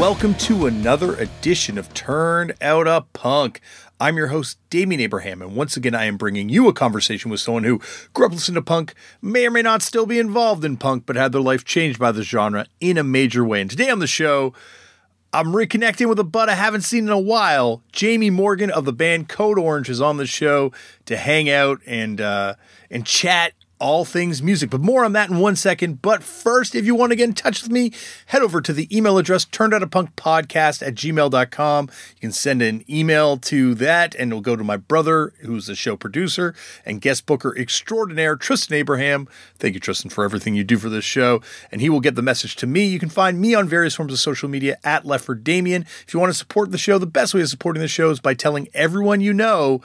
Welcome to another edition of Turned Out a Punk. I'm your host, Damian Abraham, and once again, I am bringing you a conversation with someone who grew up listening to punk, may or may not still be involved in punk, but had their life changed by the genre in a major way. And today on the show, I'm reconnecting with a bud I haven't seen in a while. Jami Morgan of the band Code Orange is on the show to hang out and uh, and chat all things music. But more on that in one second. But first, if you want to get in touch with me, head over to the email address turned out a punk podcast at gmail.com. You can send an email to that and it'll go to my brother, who's the show producer and guest booker extraordinaire, Tristan Abraham. Thank you, Tristan, for everything you do for this show. And he will get the message to me. You can find me on various forms of social media at Lefford Damian. If you want to support the show, the best way of supporting the show is by telling everyone you know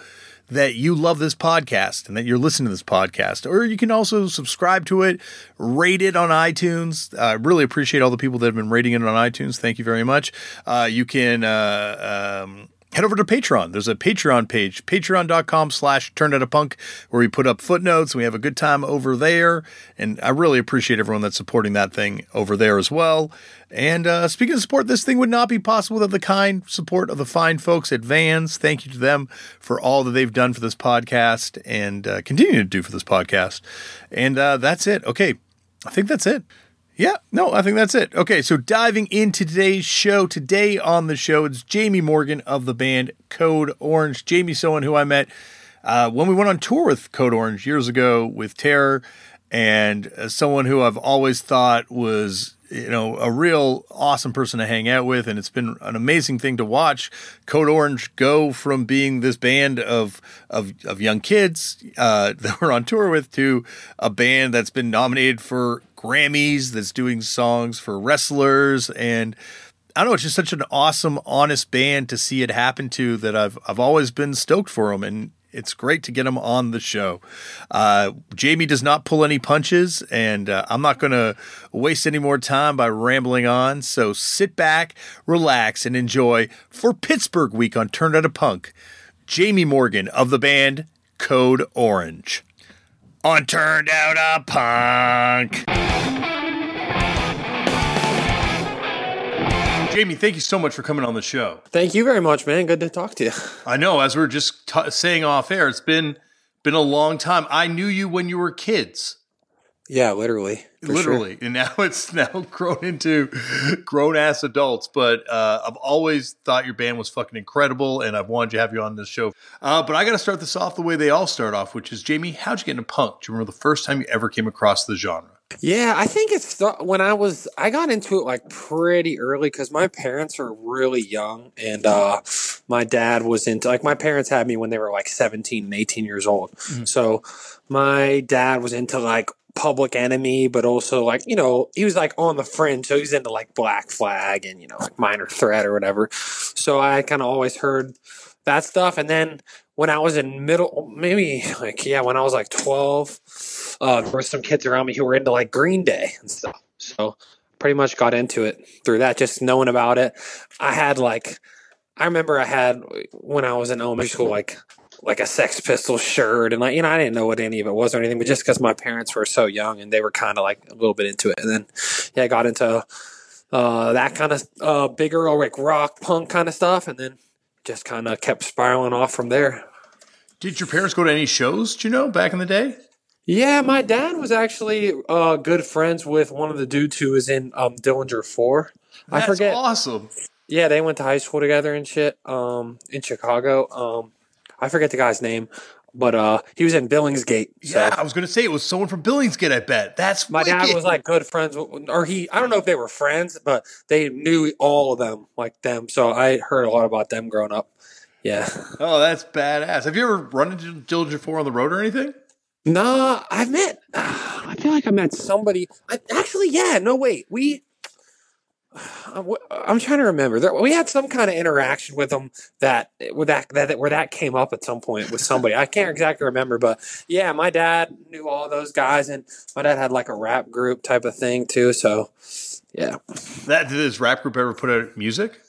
that you love this podcast and that you're listening to this podcast. Or you can also subscribe to it, rate it on iTunes. I uh, really appreciate all the people that have been rating it on iTunes. Thank you very much. Uh, you can. Uh, um, head over to Patreon. There's a Patreon page, patreon.com slash turned out a punk, where we put up footnotes. We have a good time over there. And I really appreciate everyone that's supporting that thing over there as well. And uh, speaking of support, this thing would not be possible without the kind support of the fine folks at Vans. Thank you to them for all that they've done for this podcast and uh, continue to do for this podcast. And uh, that's it. Okay. I think that's it. Yeah, no, I think that's it. Okay, so diving into today's show. Today on the show, it's Jami Morgan of the band Code Orange. Jami, someone who I met uh, when we went on tour with Code Orange years ago with Terror, and uh, someone who I've always thought was you know a real awesome person to hang out with and it's been an amazing thing to watch code orange go from being this band of of, of young kids uh, that we're on tour with to a band that's been nominated for grammys that's doing songs for wrestlers and I don't know. It's just such an awesome, honest band to see it happen to that I've I've always been stoked for them, and it's great to get them on the show. Uh, Jami does not pull any punches, and uh, I'm not going to waste any more time by rambling on. So sit back, relax, and enjoy for Pittsburgh week on Turned Out a Punk. Jami Morgan of the band Code Orange. On Turned Out a Punk. Jami, thank you so much for coming on the show. Thank you very much, man. Good to talk to you. I know. As we are just t- saying off air, it's been been a long time. I knew you when you were kids. Yeah, literally. Literally, sure. and now it's now grown into grown ass adults. But uh, I've always thought your band was fucking incredible, and I've wanted to have you on this show. Uh, but I got to start this off the way they all start off, which is Jami. How'd you get into punk? Do you remember the first time you ever came across the genre? Yeah, I think it's th- when I was I got into it like pretty early because my parents are really young, and uh, my dad was into like my parents had me when they were like seventeen and eighteen years old. Mm-hmm. So my dad was into like Public Enemy, but also like you know he was like on the fringe, so he's into like Black Flag and you know like Minor Threat or whatever. So I kind of always heard that stuff, and then when I was in middle, maybe like yeah, when I was like twelve uh, there were some kids around me who were into like Green Day and stuff. So pretty much got into it through that, just knowing about it. I had like, I remember I had when I was in elementary school, like like a Sex Pistols shirt, and like you know, I didn't know what any of it was or anything, but just because my parents were so young and they were kind of like a little bit into it, and then yeah, I got into uh, that kind of uh, bigger like rock punk kind of stuff, and then just kind of kept spiraling off from there. Did your parents go to any shows? Do you know back in the day? Yeah, my dad was actually uh, good friends with one of the dudes who was in um, Dillinger Four. That's I forget. Awesome. Yeah, they went to high school together and shit. Um, in Chicago. Um, I forget the guy's name, but uh, he was in Billingsgate. So. Yeah, I was gonna say it was someone from Billingsgate. I bet that's my wicked. dad was like good friends, with, or he. I don't know if they were friends, but they knew all of them, like them. So I heard a lot about them growing up. Yeah. Oh, that's badass. Have you ever run into Dillinger Four on the road or anything? No, I've met. Uh, I feel like I met somebody. I, actually, yeah. No, wait. We. I'm trying to remember. There, we had some kind of interaction with them that with that, that where that came up at some point with somebody. I can't exactly remember, but yeah, my dad knew all those guys, and my dad had like a rap group type of thing too. So, yeah. That did his rap group ever put out music?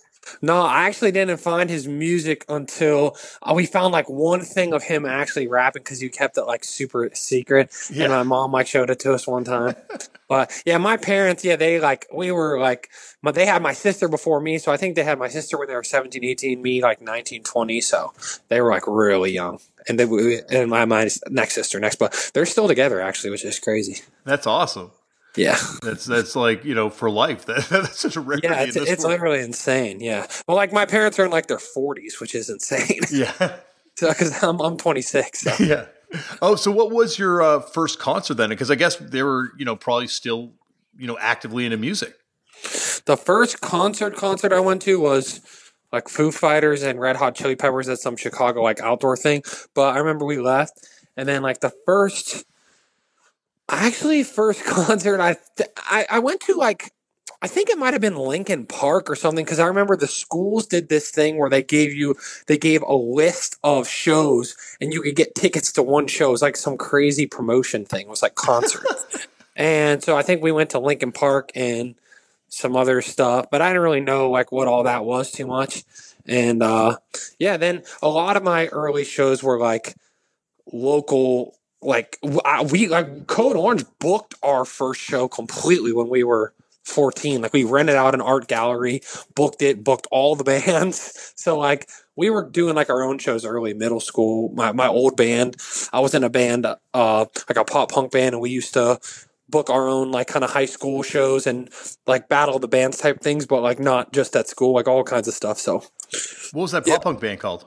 No, I actually didn't find his music until uh, we found like one thing of him actually rapping because you kept it like super secret. Yeah. And my mom like showed it to us one time. but yeah, my parents, yeah, they like, we were like, but they had my sister before me. So I think they had my sister when they were 17, 18, me like 19, 20. So they were like really young. And then we, and my, my next sister next, but they're still together actually, which is crazy. That's awesome. Yeah. That's that's like you know for life. That, that's such a rarity. Yeah, it's, it's literally insane. Yeah. Well, like my parents are in like their 40s, which is insane. yeah, Because I'm, I'm 26. So. yeah. Oh, so what was your uh, first concert then? Because I guess they were you know probably still you know actively into music. The first concert concert I went to was like Foo Fighters and Red Hot Chili Peppers at some Chicago like outdoor thing. But I remember we left, and then like the first, actually first concert I I, I went to like. I think it might have been Linkin Park or something because I remember the schools did this thing where they gave you they gave a list of shows and you could get tickets to one show. It was like some crazy promotion thing. It was like concerts. and so I think we went to Linkin Park and some other stuff, but I didn't really know like what all that was too much. And uh yeah, then a lot of my early shows were like local like we like Code Orange booked our first show completely when we were 14 like we rented out an art gallery booked it booked all the bands. So like we were doing like our own shows early middle school. My, my old band i was in a band uh like a pop punk band and we used to book our own like kind of high school shows and like battle the bands type things but like not just at school like all kinds of stuff so. What was that pop punk band called?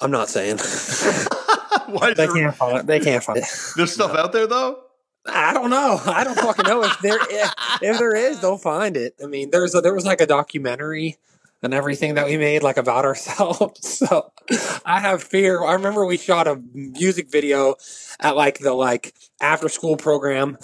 i'm not saying Why they can't find it they can't find it there's stuff out there though? I don't know. I don't fucking know if there if, if there is. They'll find it. I mean, there's a, there was like a documentary and everything that we made like about ourselves. So I have fear. I remember we shot a music video at like the like after school program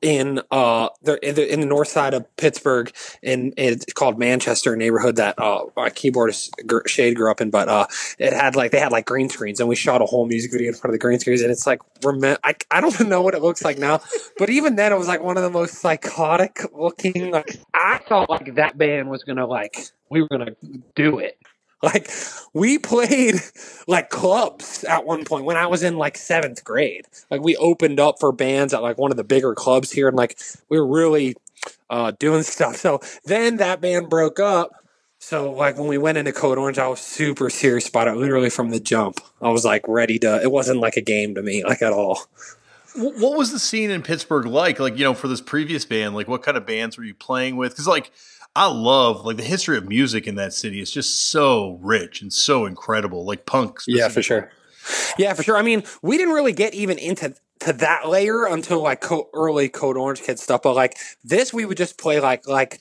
in uh the in the, in the north side of Pittsburgh in it's called Manchester neighborhood that uh my keyboardist Shade grew up in but uh it had like they had like green screens and we shot a whole music video in front of the green screens and it's like rem- I, I don't know what it looks like now but even then it was like one of the most psychotic looking like I thought like that band was gonna like we were gonna do it like we played like clubs at one point when I was in like seventh grade. Like we opened up for bands at like one of the bigger clubs here, and like we were really uh, doing stuff. So then that band broke up. So like when we went into Code Orange, I was super serious about it. Literally from the jump, I was like ready to. It wasn't like a game to me, like at all. What was the scene in Pittsburgh like? Like, you know, for this previous band, like what kind of bands were you playing with? Because, like, I love like the history of music in that city is just so rich and so incredible. Like punk, Yeah, for sure. Yeah, for sure. I mean, we didn't really get even into to that layer until like co- early Code Orange Kid stuff. But like this, we would just play like like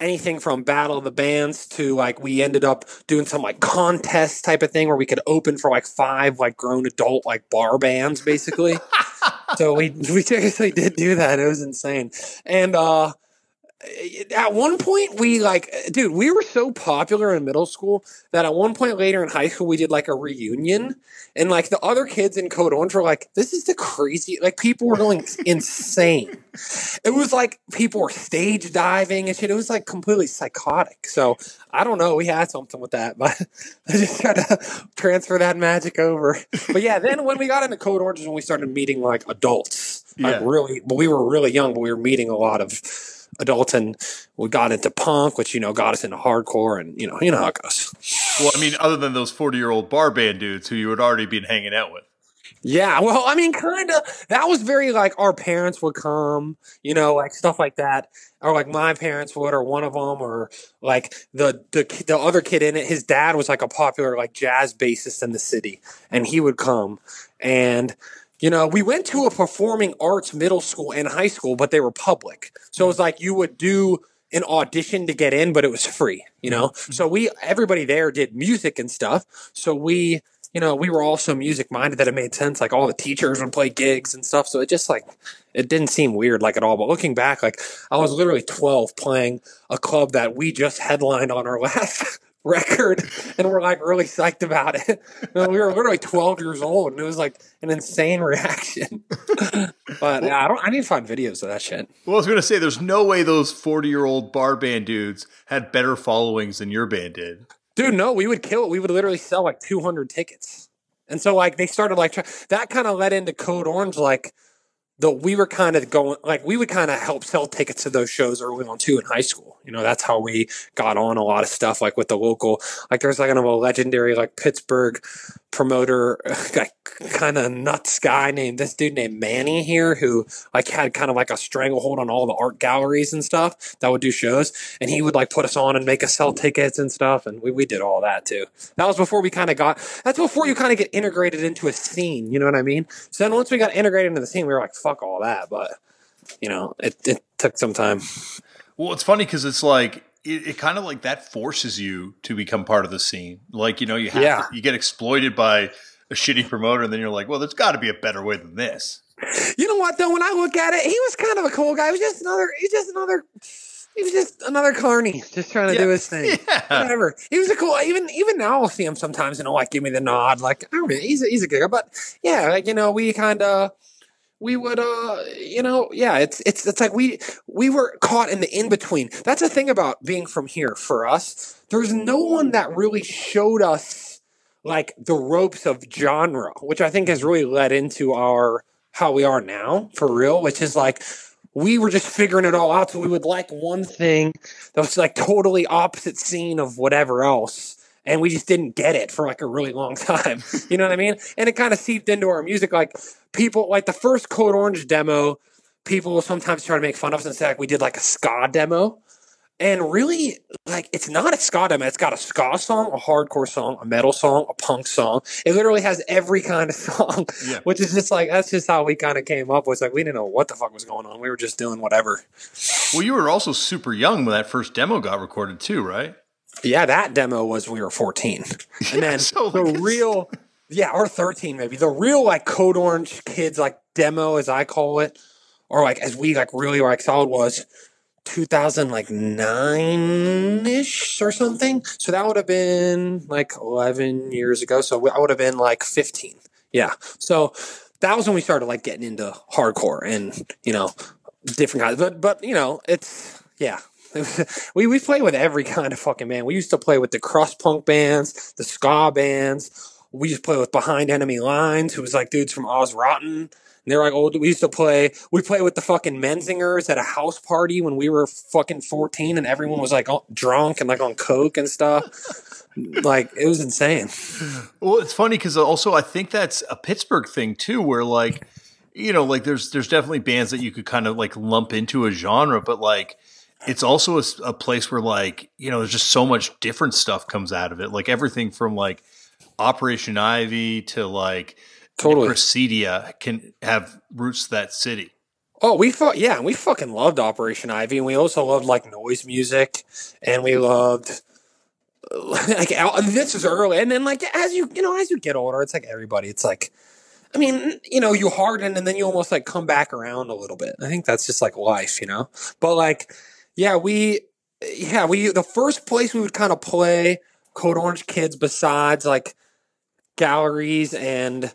anything from Battle of the Bands to like we ended up doing some like contest type of thing where we could open for like five like grown adult like bar bands basically. so we we seriously did do that. It was insane. And uh at one point we like dude we were so popular in middle school that at one point later in high school we did like a reunion. And like the other kids in code orange were like this is the crazy like people were going insane. It was like people were stage diving and shit. It was like completely psychotic. So i don't know. We had something with that but i just tried to transfer that magic over. But yeah then when we got into code orange is when we started meeting like adults. Like Yeah. really but we were really young but we were meeting a lot of adults and we got into punk which you know got us into hardcore and you know you know how it goes. Well, I mean, other than those 40 year old bar band dudes who you had already been hanging out with. yeah well i mean kind of that was very like our parents would come you know like stuff like that. Or like my parents would or one of them or like the the the other kid in it his dad was like a popular like jazz bassist in the city and he would come. And you know we went to a performing arts middle school and high school but they were public. So it was like you would do an audition to get in but it was free you know? Mm-hmm. So we everybody there did music and stuff. So we you know we were all so music minded that it made sense. Like all the teachers would play gigs and stuff. So it just like it didn't seem weird like at all. But looking back like i was literally 12 playing a club that we just headlined on our last record and we're like really psyched about it. we were literally 12 years old and it was like an insane reaction. but yeah, I don't I need to find videos of that shit. Well, I was gonna say there's no way those 40 year old bar band dudes had better followings than your band did. Dude, no, we would kill it. We would literally sell like 200 tickets. And so like they started like try- that kind of led into Code Orange like the we were kind of going like we would kind of help sell tickets to those shows early on too in high school. You know, that's how we got on a lot of stuff like with the local like there's like kind of a legendary like Pittsburgh promoter like kind of nuts guy named this dude named Manny here who like had kind of like a stranglehold on all the art galleries and stuff that would do shows and he would like put us on and make us sell tickets and stuff and we, we did all that too. That was before we kind of got that's before you kind of get integrated into a scene, you know what I mean? So then once we got integrated into the scene we were like fuck all that, but you know, it, it took some time. Well, it's funny because it's like it, it kind of like that forces you to become part of the scene. Like you know, you have Yeah. to, you get exploited by a shitty promoter, and then you're like, well, there's got to be a better way than this. You know what though? When I look at it, he was kind of a cool guy. He was just another. He was just another. He was just another carny, just trying to do his thing. Yeah. Whatever. He was a cool. Even even now, I'll see him sometimes and he'll like give me the nod. Like, I mean, he's a, he's a good guy. But yeah, like you know, we kind of we would uh you know yeah it's it's it's like we we were caught in the in between that's the thing about being from here for us. There's no one that really showed us like the ropes of genre which i think has really led into our how we are now for real which is like we were just figuring it all out so we would like one thing that was like totally opposite scene of whatever else and we just didn't get it for like a really long time. You know what i mean? And it kind of seeped into our music like people like the first code orange demo people sometimes try to make fun of us and say like we did like a ska demo. And really like it's not a ska demo. It's got a ska song a hardcore song a metal song a punk song. It literally has every kind of song Yeah. which is just like that's just how we kind of came up with like we didn't know what the fuck was going on. We were just doing whatever. Well, you were also super young when that first demo got recorded too, right? Yeah that demo was we were 14 and then so, oh the like, real yeah or 13 maybe. The real like code orange kids like demo as i call it or like as we like really like solid was 2000 like 9ish or something. So that would have been like 11 years ago. So i would have been like 15 yeah. So that was when we started like getting into hardcore and you know different kinds. But but you know it's yeah we we play with every kind of fucking band. We used to play with the crust punk bands, the ska bands. We used to play with Behind Enemy Lines, who was like dudes from Aus-Rotten. And they're like old. We used to play. We played with the fucking Menzingers at a house party when we were fucking fourteen, and everyone was like all drunk and like on coke and stuff. like it was insane. Well, it's funny because also I think that's a Pittsburgh thing too, where like, you know, like there's there's definitely bands that you could kind of like lump into a genre, but like it's also a place where like you know there's just so much different stuff comes out of it, like everything from like Operation Ivy to like Totally. Presidia can have roots to that city. Oh, we fought, yeah, we fucking loved Operation Ivy, and we also loved like noise music, and we loved like this is early, and then like as you you know as you get older, it's like everybody, it's like, I mean, you know, you harden, and then you almost like come back around a little bit. I think that's just like life, you know. But like, yeah, we, yeah, we the first place we would kind of play Code Orange Kids besides like galleries and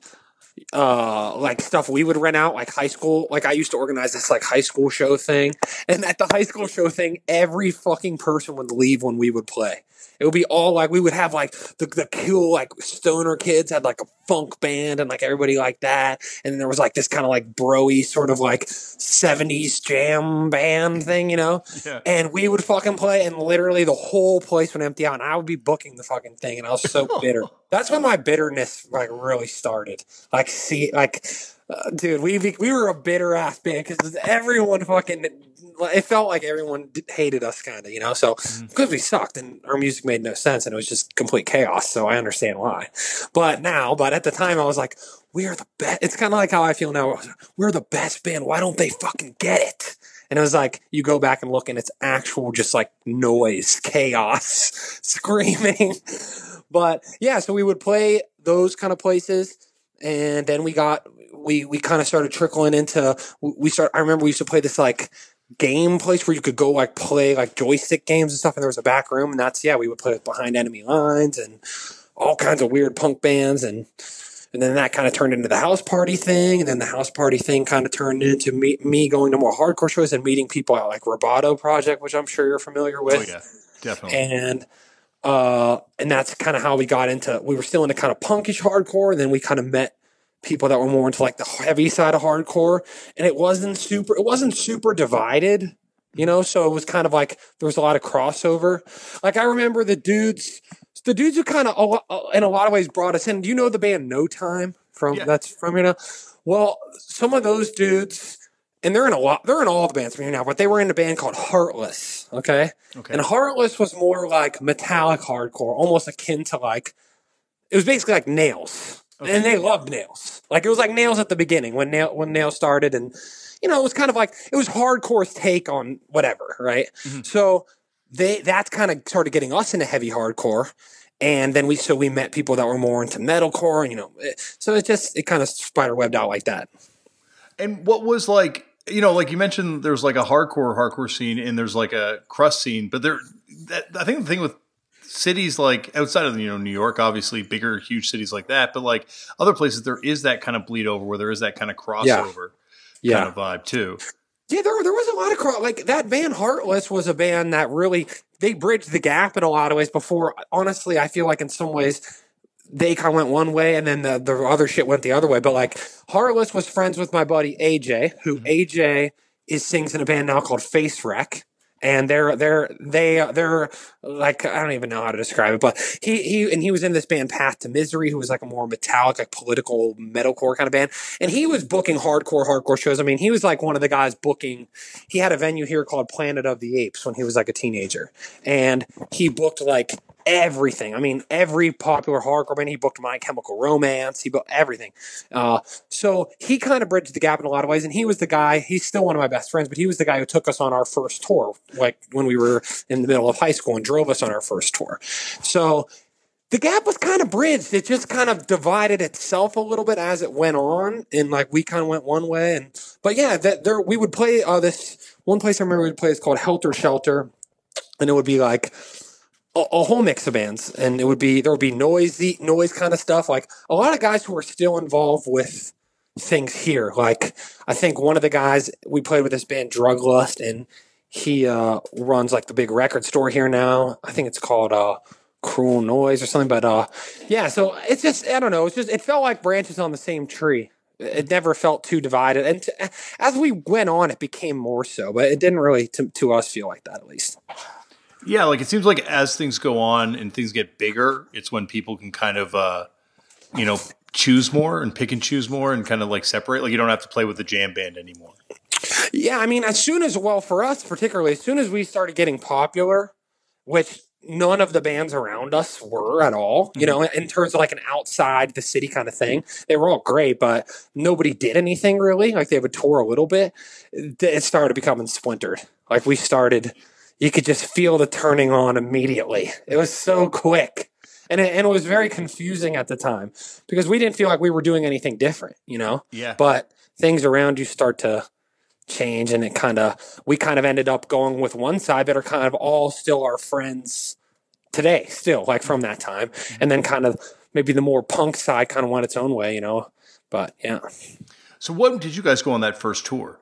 uh like stuff we would rent out like high school like i used to organize this like high school show thing. And at the high school show thing every fucking person would leave when we would play it would be all like we would have like the, the cool like stoner kids had like a funk band and like everybody like that. And then there was like this kind of like broy sort of like 70s jam band thing you know? Yeah. and we would fucking play and literally the whole place would empty out and i would be booking the fucking thing and i was so bitter. That's when my bitterness like really started. Like see like uh, dude we we were a bitter ass band because everyone fucking it felt like everyone hated us kind of you know? So mm-hmm. because we sucked and our music made no sense and it was just complete chaos so i understand why. But now but at the time i was like we are the best it's kind of like how i feel now. We're the best band. Why don't they fucking get it? And it was like you go back and look and it's actual just like noise chaos screaming. But yeah so we would play those kind of places and then we got we we kind of started trickling into we start i remember we used to play this like game place where you could go like play like joystick games and stuff. And there was a back room, and that's yeah, we would play behind enemy lines and all kinds of weird punk bands and. And then that kind of turned into the house party thing, and then the house party thing kind of turned into me, me going to more hardcore shows and meeting people at like Roboto Project, which I'm sure you're familiar with. Oh yeah, definitely. And uh, and that's kind of how we got into. We were still into kind of punkish hardcore, and then we kind of met people that were more into like the heavy side of hardcore, and it wasn't super. It wasn't super divided, you know. So it was kind of like there was a lot of crossover. Like I remember the dudes, the dudes who kind of uh, in a lot of ways brought us in. Do you know the band No Time from Yeah. that's from you know? Well, some of those dudes. And they're in a lot. They're in all the bands from here now, but they were in a band called Heartless. Okay, Okay. and Heartless was more like metallic hardcore, almost akin to like it was basically like Nails, Okay. and they loved Nails. Like it was like Nails at the beginning when Nail when Nails started, and you know it was kind of like it was hardcore's take on whatever, right? Mhm. So they that's kind of started getting us into heavy hardcore. And then we so we met people that were more into metalcore, and you know, it- so it just it kind of spider webbed out like that. And what was like, you know, like you mentioned, there's like a hardcore hardcore scene, and there's like a crust scene. But there, that, I think the thing with cities like outside of you know New York, obviously bigger, huge cities like that, but like other places, there is that kind of bleed over where there is that kind of crossover Yeah, kind of vibe too. Yeah, there, there was a lot of cro- like that Van Heartless was a band that really they bridged the gap in a lot of ways. Before, honestly, I feel like in some ways they kind of went one way and then the, the other shit went the other way. But like Heartless was friends with my buddy AJ, who mm-hmm. AJ is sings in a band now called Facewreck. And they're they're they they're like I don't even know how to describe it, but he he and he was in this band Path to Misery, who was like a more metallic, like political metalcore kind of band, and he was booking hardcore hardcore shows. I mean, he was like one of the guys booking. He had a venue here called Planet of the Apes when he was like a teenager, and he booked like everything. I mean, every popular hardcore band. He booked My Chemical Romance. He booked everything. Uh, so he kind of bridged the gap in a lot of ways. And he was the guy. He's still one of my best friends, but he was the guy who took us on our first tour, like when we were in the middle of high school, and drove us on our first tour. So the gap was kind of bridged. It just kind of divided itself a little bit as it went on, and like we kind of went one way. And but yeah, that there we would play uh, this one place I remember we would play is called Helter Shelter, and it would be like a, a whole mix of bands, and it would be there would be noisy noise kind of stuff. Like a lot of guys who are still involved with things here. Like I think one of the guys we played with this band Drug Lust, and he uh, runs like the big record store here now. I think it's called uh, Cruel Noise or something. But uh, yeah, so it's just I don't know. It's just it felt like branches on the same tree. It never felt too divided, and t- as we went on, it became more so. But it didn't really, to, to us, feel like that at least. Yeah, like it seems like as things go on and things get bigger, it's when people can kind of, uh, you know, choose more and pick and choose more and kind of like separate. Like you don't have to play with the jam band anymore. Yeah, I mean, as soon as well for us particularly, as soon as we started getting popular, which none of the bands around us were at all, you know, in terms of like an outside the city kind of thing. They were all great, but nobody did anything really. Like they would tour a little bit. It started becoming splintered. Like we started, you could just feel the turning on immediately. It was so quick. And it, and it was very confusing at the time because we didn't feel like we were doing anything different, you know? Yeah. but things around you start to change and it kind of we kind of ended up going with one side that are kind of all still our friends today still like from that time mm-hmm. and then kind of maybe the more punk side kind of went its own way you know but yeah so what did you guys go on that first tour?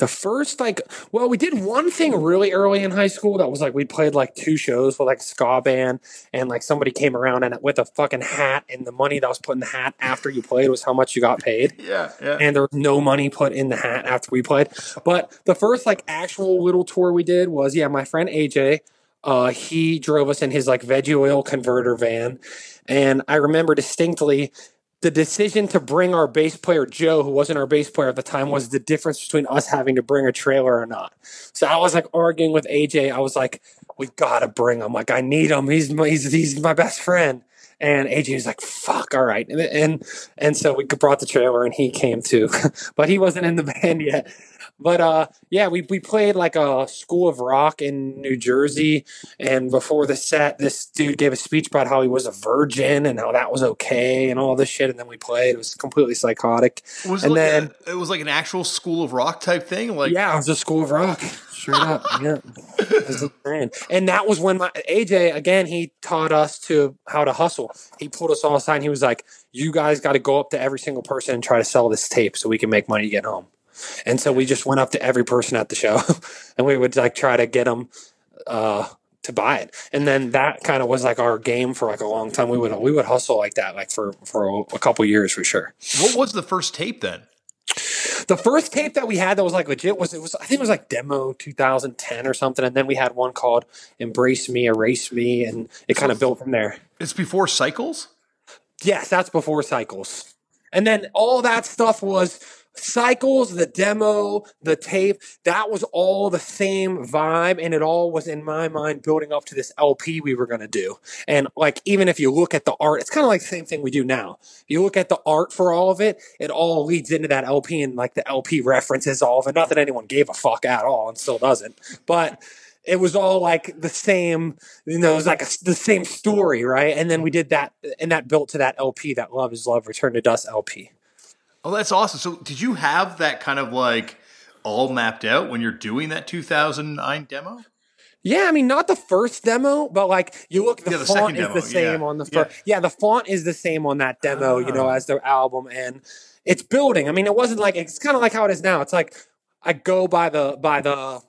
The first like well we did one thing really early in high school that was like we played like two shows with like ska band and like somebody came around and with a fucking hat and the money that was put in the hat after you played was how much you got paid Yeah, yeah. and there was no money put in the hat after we played. But the first like actual little tour we did was yeah, my friend AJ. Uh, he drove us in his like veggie oil converter van, and I remember distinctly the decision to bring our bass player Joe, who wasn't our bass player at the time, was mm. the difference between us having to bring a trailer or not. So I was like arguing with AJ. I was like, "We gotta bring him. Like I need him. He's my, he's he's my best friend." And AJ was like, "Fuck, all right." And and, and so we brought the trailer, and he came too, but he wasn't in the band yet. But uh, yeah, we we played like a School of Rock in New Jersey, and before the set, this dude gave a speech about how he was a virgin and how that was okay and all this shit. And then we played. It was completely psychotic. Was and it like then a, it was like an actual School of Rock type thing. Like yeah, it was a School of Rock. Straight up, yeah. It was insane. And that was when my AJ again. He taught us to how to hustle. He pulled us all aside. and He was like, "You guys got to go up to every single person and try to sell this tape so we can make money to get home." And so we just went up to every person at the show, and we would like try to get them uh, to buy it. And then that kind of was like our game for like a long time. We would we would hustle like that like for for a, a couple years for sure. what was the first tape then? The first tape that we had that was like legit was it was I think it was like demo 2010 or something, and then we had one called "Embrace Me, Erase Me," and it kind of built from there. It's before Cycles. Yes, that's before Cycles, and then all that stuff was Cycles, the demo, the tape. That was all the same vibe, and it all was in my mind building up to this LP we were going to do. And like even if you look at the art, it's kind of like the same thing we do now. If You look at the art for all of it, it all leads into that LP, and like the LP references all of it. Not that anyone gave a fuck at all, and still doesn't, but it was all like the same, you know, it was like a, the same story, right? And then we did that, and that built to that LP, that Love is Love, Return to Dust LP. Oh, that's awesome. So, did you have that kind of like all mapped out when you're doing that 2009 demo? Yeah, I mean, not the first demo, but like you look, the, Yeah, the font is demo, the same yeah. on the Yeah. first. Yeah. the font is the same on that demo, you know, Ah. as the album, and it's building. I mean, it wasn't like it's kind of like how it is now. It's like I go by the by the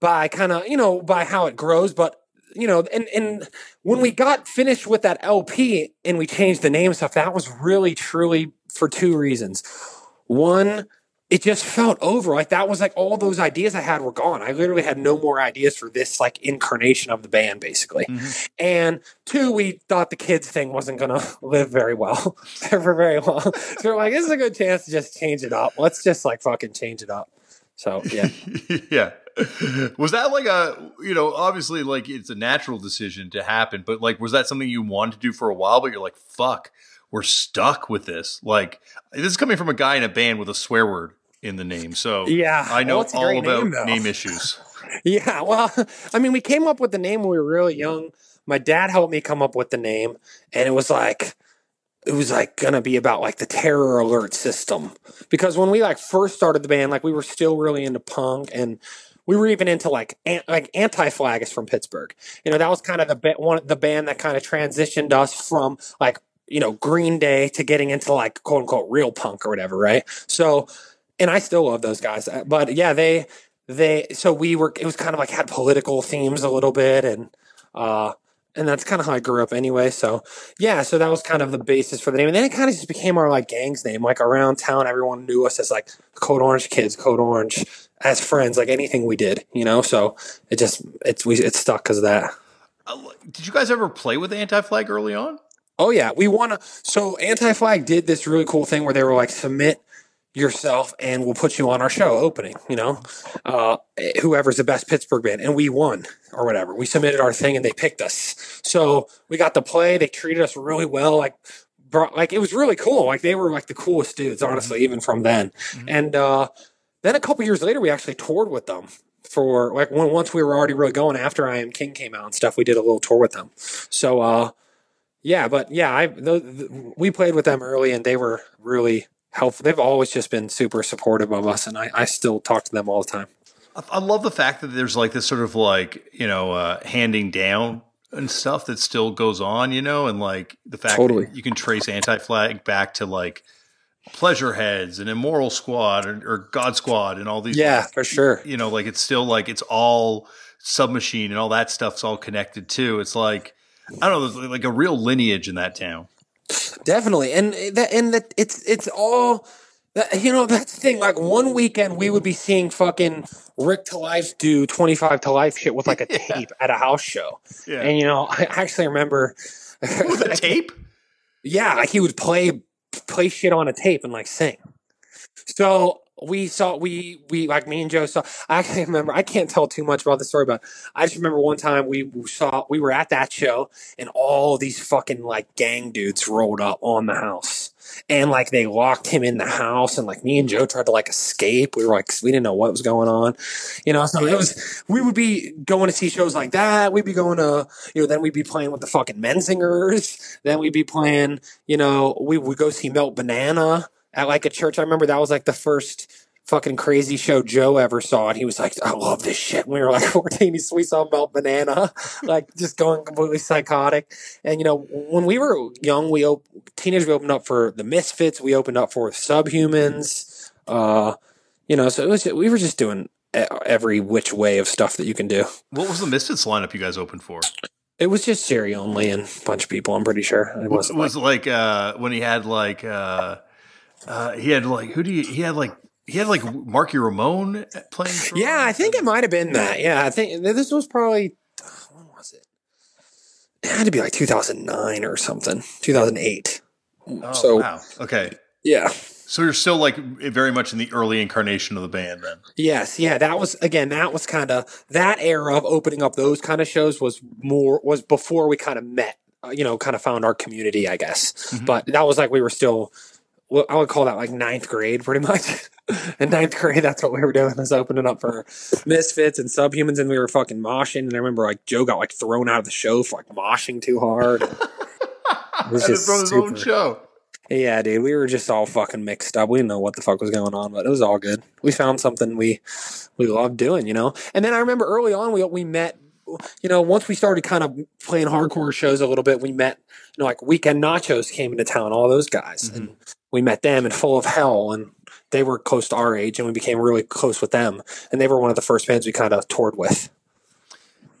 by kind of you know by how it grows, but you know, and and when we got finished with that LP and we changed the name stuff, that was really truly for two reasons. One, it just felt over. Like that was like all those ideas I had were gone. I literally had no more ideas for this like incarnation of the band, basically. Mm-hmm. And two, we thought the kids thing wasn't gonna live very well for very long. So we're like, this is a good chance to just change it up. Let's just like fucking change it up. So yeah. yeah. Was that like a, you know, obviously like it's a natural decision to happen, but like was that something you wanted to do for a while, but you're like, fuck, we're stuck with this. Like this is coming from a guy in a band with a swear word in the name. So Yeah. I know Well, all about name, name issues. Yeah, well, I mean, we came up with the name when we were really young. My dad helped me come up with the name, and it was like, it was like gonna be about like the terror alert system. Because when we like first started the band, like we were still really into punk, and we were even into like an, like Anti Flag is from Pittsburgh. You know, that was kind of the ba- one the band that kind of transitioned us from like you know Green Day to getting into like quote unquote real punk or whatever, right? So, and I still love those guys, but yeah, they they so we were it was kind of like had political themes a little bit and uh and that's kind of how I grew up anyway. So yeah, so that was kind of the basis for the name. And then it kind of just became our like gang's name. Like around town, everyone knew us as like Code Orange kids, Code Orange as friends, like anything we did, you know? So it just it's we it stuck because of that. Uh, Did you guys ever play with Anti Flag early on? Oh yeah, we want to. So Anti Flag did this really cool thing where they were like, submit yourself, and we'll put you on our show opening. You know, uh, whoever's the best Pittsburgh band, and we won or whatever. We submitted our thing, and they picked us. So we got to play. They treated us really well. Like. Brought, like it was really cool. Like they were like the coolest dudes, honestly, even from then. And uh, then a couple years later, we actually toured with them for like when once we were already really going after I Am King came out and stuff. We did a little tour with them. So uh, yeah, but yeah, I the, the, we played with them early, and they were really helpful. They've always just been super supportive of us, and I, I still talk to them all the time. I, I love the fact that there's like this sort of like, you know, uh, handing down and stuff that still goes on, you know, and like the fact Totally. that you can trace anti flag back to like pleasure heads and immoral squad or, or god squad and all these Yeah, for sure. you know like it's still like it's all submachine and all that stuff's all connected too it's like i don't know there's like a real lineage in that town Definitely, and that and that it's it's all you know that's the thing. Like one weekend, we would be seeing fucking Rick Ta Life do twenty five to Life shit with like a tape at a house show, yeah and you know I actually remember with a tape Yeah, like he would play play shit on a tape and like sing. So we saw we we like me and Joe saw. I actually remember. I can't tell too much about the story, but I just remember one time we saw we were at that show and all these fucking like gang dudes rolled up on the house. and like they locked him in the house and like me and Joe tried to like escape. We were like we didn't know what was going on. You know, so it was we would be going to see shows like that. We'd be going to you know, then we'd be playing with the fucking Menzingers. Then we'd be playing, you know, we would go see Melt Banana at like a church. I remember that was like the first fucking crazy show Joe ever saw. And he was like, I love this shit. And we were like 14, we saw Melt Banana, like just going completely psychotic. And, you know, when we were young, we, op- teenagers, we opened up for the Misfits. We opened up for Subhumans. Uh, you know, so it was, we were just doing every which way of stuff that you can do. What was the Misfits lineup you guys opened for? It was just Jerry Only and a bunch of people. I'm pretty sure it was. Was like, like uh, when he had like uh, uh, he had like who do you? He had like he had like Marky Ramone playing. Yeah, I think it might have been that. Yeah, I think this was probably when was it? It had to be like 2009 or something, 2008. Oh, so wow. Okay. Yeah. So you're still like very much in the early incarnation of the band then. Yes, yeah, that was again that was kind of that era of opening up those kind of shows was more was before we kind of met, uh, you know, kind of found our community, I guess. Mm-hmm. But that was like we were still well, I would call that like ninth grade, pretty much. In ninth grade, that's what we were doing was opening up for Misfits and Subhumans, and we were fucking moshing. And I remember like Joe got like thrown out of the show for like moshing too hard. It was just from his own show. Yeah, dude, we were just all fucking mixed up. We didn't know what the fuck was going on, but it was all good. We found something we we loved doing, you know. And then I remember early on we we met you know, once we started kind of playing hardcore shows a little bit, we met, you know, like Weekend Nachos came into town, all those guys. Mm-hmm. And we met them in Full of Hell, and they were close to our age, and we became really close with them. And they were one of the first bands we kind of toured with.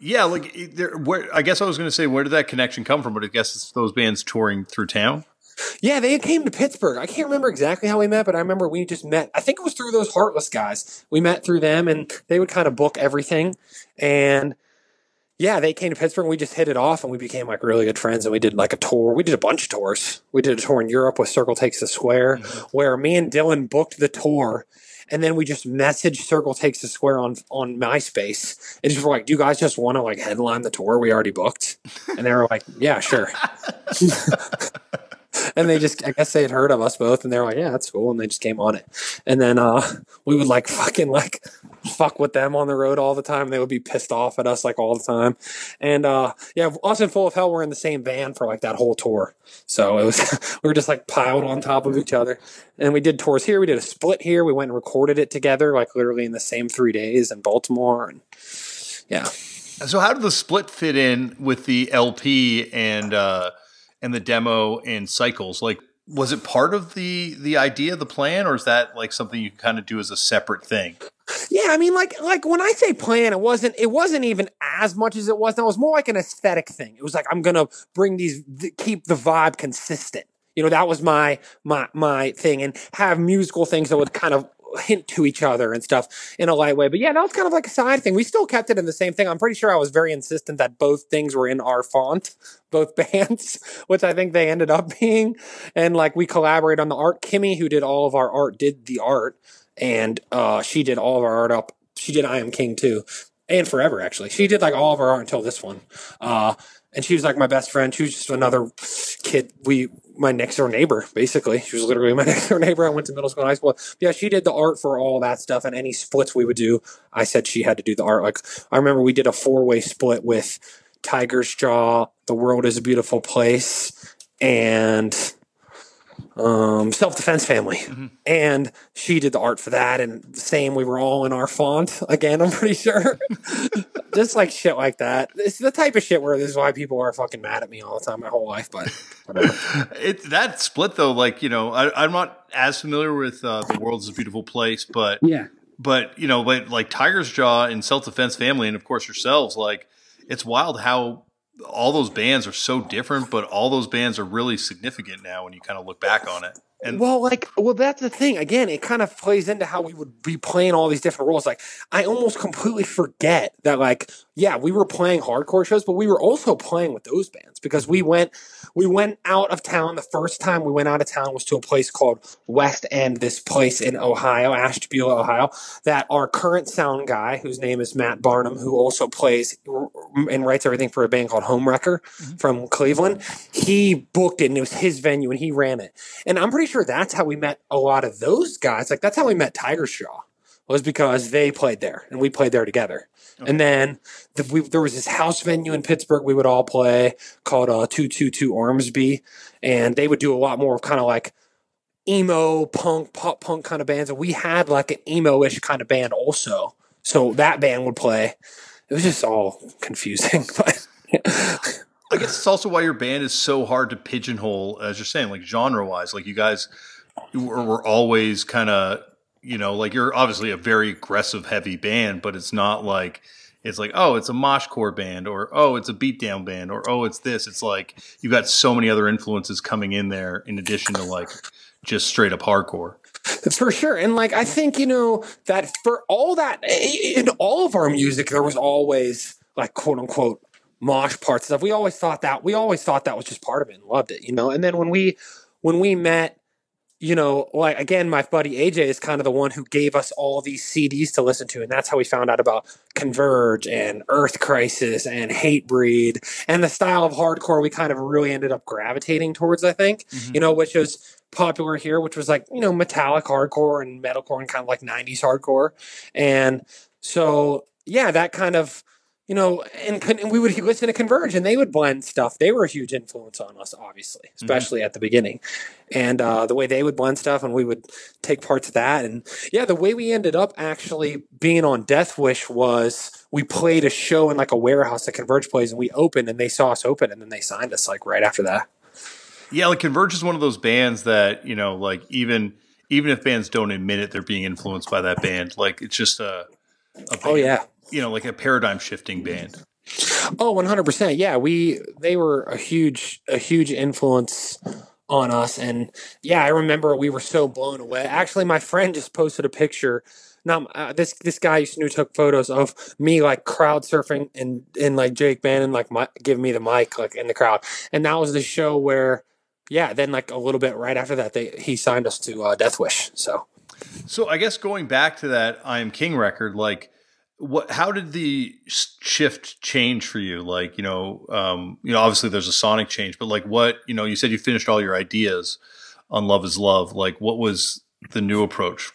Yeah, like there, where I guess I was going to say, where did that connection come from? But I guess it's those bands touring through town. Yeah, they came to Pittsburgh. I can't remember exactly how we met, but I remember we just met. I think it was through those Heartless guys. We met through them, and they would kind of book everything. And yeah, they came to Pittsburgh. And we just hit it off, and we became like really good friends. And we did like a tour. We did a bunch of tours. We did a tour in Europe with Circle Takes the Square, mm-hmm. where me and Dylan booked the tour, and then we just messaged Circle Takes the Square on on MySpace, and just were like, "Do you guys just want to like headline the tour we already booked?" And they were like, "Yeah, sure." and they just I guess they had heard of us both and they were like, Yeah, that's cool and they just came on it. And then uh we would like fucking like fuck with them on the road all the time. They would be pissed off at us like all the time. And uh yeah, us and Full of Hell were in the same van for like that whole tour. So it was we were just like piled on top of each other. And we did tours here, we did a split here, we went and recorded it together, like literally in the same three days in Baltimore and yeah. So how did the split fit in with the LP and uh and the demo and cycles like was it part of the the idea the plan or is that like something you kind of do as a separate thing yeah i mean like like when i say plan it wasn't it wasn't even as much as it was that was more like an aesthetic thing it was like i'm gonna bring these keep the vibe consistent you know that was my my my thing and have musical things that would kind of hint to each other and stuff in a light way. But yeah, that was kind of like a side thing. We still kept it in the same thing. I'm pretty sure I was very insistent that both things were in our font, both bands, which I think they ended up being. And like we collaborate on the art. Kimmy, who did all of our art, did the art, and uh, she did all of our art up. She did I Am King too, and Forever actually. She did like all of our art until this one. Uh, and she was like my best friend. She was just another kid. We my next door neighbor, basically. She was literally my next door neighbor. I went to middle school and high school. Yeah, she did the art for all that stuff and any splits we would do. I said she had to do the art. Like I remember we did a four way split with Tiger's Jaw, The World is a Beautiful Place, and um, self defense family, mm-hmm. and she did the art for that. And same, we were all in our font again. I'm pretty sure, just like shit like that. It's the type of shit where this is why people are fucking mad at me all the time, my whole life. But it's that split though. Like you know, I, am not as familiar with uh, the world's a beautiful place, but yeah, but you know, like, like Tiger's Jaw and self defense family, and of course yourselves, like it's wild how all those bands are so different, but all those bands are really significant now when you kind of look back on it. And well, like, well, that's the thing. Again, it kind of plays into how we would be playing all these different roles. Like, I almost completely forget that, like, yeah, we were playing hardcore shows, but we were also playing with those bands because we went, we went out of town. The first time we went out of town was to a place called West End. This place in Ohio, Ashtabula, Ohio. That our current sound guy, whose name is Matt Barnum, who also plays and writes everything for a band called Homewrecker mm-hmm. from Cleveland. He booked it, and it was his venue, and he ran it. And I'm pretty sure that's how we met a lot of those guys. Like that's how we met Tigers Jaw was because they played there and we played there together. Okay. And then the, we, there was this house venue in Pittsburgh we would all play called uh, 222 Ormsby. And they would do a lot more of kind of like emo, punk, pop punk kind of bands. And we had like an emo ish kind of band also. So that band would play. It was just all confusing. But I guess it's also why your band is so hard to pigeonhole, as you're saying, like genre wise. Like you guys were, were always kind of, you know, like you're obviously a very aggressive, heavy band, but it's not like it's like oh, it's a moshcore band, or oh, it's a beatdown band, or oh, it's this. It's like you've got so many other influences coming in there in addition to like just straight up hardcore. For sure. And like, I think, you know, that for all that, in all of our music, there was always like quote unquote mosh parts stuff. We always thought that we always thought that was just part of it and loved it, you know. And then when we when we met, you know, like again, my buddy AJ is kind of the one who gave us all these CDs to listen to, and that's how we found out about Converge and Earth Crisis and Hatebreed and the style of hardcore we kind of really ended up gravitating towards. I think, mm-hmm. you know, which was popular here, which was like you know metallic hardcore and metalcore and kind of like '90s hardcore, and so yeah, that kind of you know, and, and, we would listen to Converge, and they would blend stuff. They were a huge influence on us, obviously, mm-hmm. especially mm-hmm. at the beginning. And uh, the way they would blend stuff, and we would take parts of that. And yeah, the way we ended up actually being on Death Wish was we played a show in like a warehouse that Converge plays, and we opened, and they saw us open, and then they signed us like right after that. Yeah, like Converge is one of those bands that you know, like even even if bands don't admit it, they're being influenced by that band. Like it's just a, a oh yeah you know, like a paradigm shifting band. Oh, 100%. Yeah, we they were a huge a huge influence on us and yeah, I remember we were so blown away. Actually, my friend just posted a picture now uh, this this guy used to took photos of me like crowd surfing and and like Jake Bannon like my, giving me the mic like in the crowd, and that was the show where yeah. Then like a little bit right after that, they he signed us to uh, Death Wish. So, so I guess going back to that I Am King record, like what how did the shift change for you? Like you know um you know obviously there's a sonic change but like what you know you said you finished all your ideas on love is love. Like what was the new approach?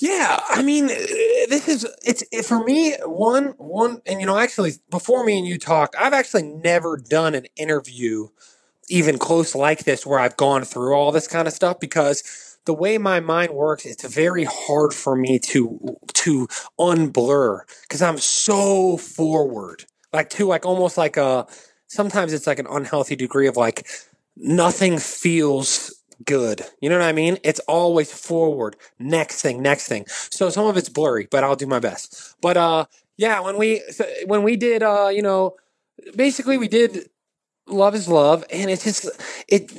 Yeah i mean this is it's it, for me one one and you know actually before me and you talked i've actually never done an interview even close like this where i've gone through all this kind of stuff because the way my mind works, it's very hard for me to to unblur because I'm so forward, like to like almost like a. Sometimes it's like an unhealthy degree of like nothing feels good. You know what I mean? It's always forward. Next thing, next thing. So some of it's blurry, but I'll do my best. But uh yeah, when we when we did uh you know basically we did love is love and it's just it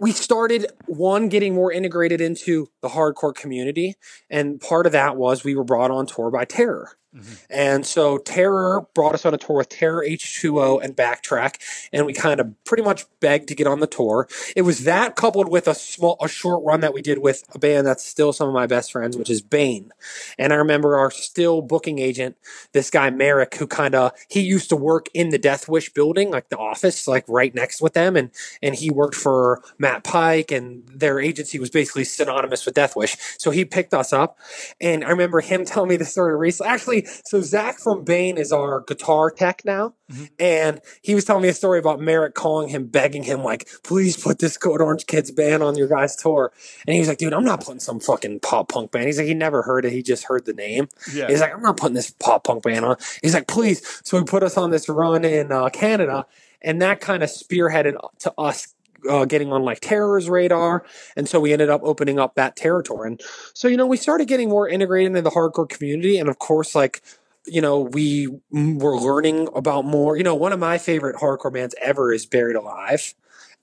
we started one getting more integrated into the hardcore community and part of that was we were brought on tour by terror Mm-hmm. And so Terror brought us on a tour with Terror H2O and Backtrack, and we kind of pretty much begged to get on the tour. It was that coupled with a small, a short run that we did with a band that's still some of my best friends, which is Bane. And I remember our still booking agent, this guy Merrick, who kind of he used to work in the Death Wish building, like the office, like right next with them, and and he worked for Matt Pike, and their agency was basically synonymous with Death Wish. So he picked us up, and I remember him telling me the story recently. Actually so Zach from Bane is our guitar tech now, mm-hmm. and he was telling me a story about Merrick calling him, begging him like, "Please put this Code Orange Kids band on your guys' tour." And he was like, "Dude, I'm not putting some fucking pop punk band." He's like, he never heard it, he just heard the name. Yeah. He's like, "I'm not putting this pop punk band on." He's like, "Please." So he put us on this run in uh, Canada, and that kind of spearheaded to us uh, getting on like terror's radar. And so we ended up opening up that territory. And so, you know, we started getting more integrated into the hardcore community. And of course, like, you know, we were learning about more. You know, one of my favorite hardcore bands ever is Buried Alive.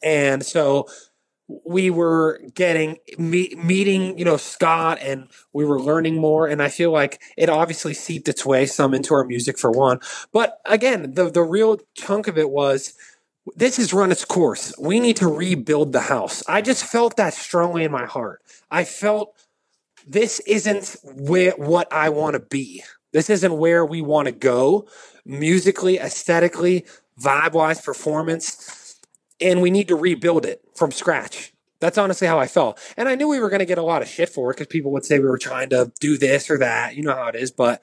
And so we were getting me, meeting, you know, Scott, and we were learning more. And I feel like it obviously seeped its way some into our music for one. But again, the the real chunk of it was this has run its course. We need to rebuild the house. I just felt that strongly in my heart. I felt this isn't where what I want to be. This isn't where we want to go musically, aesthetically, vibe wise, performance. And we need to rebuild it from scratch. That's honestly how I felt. And I knew we were going to get a lot of shit for it because people would say we were trying to do this or that. You know how it is. But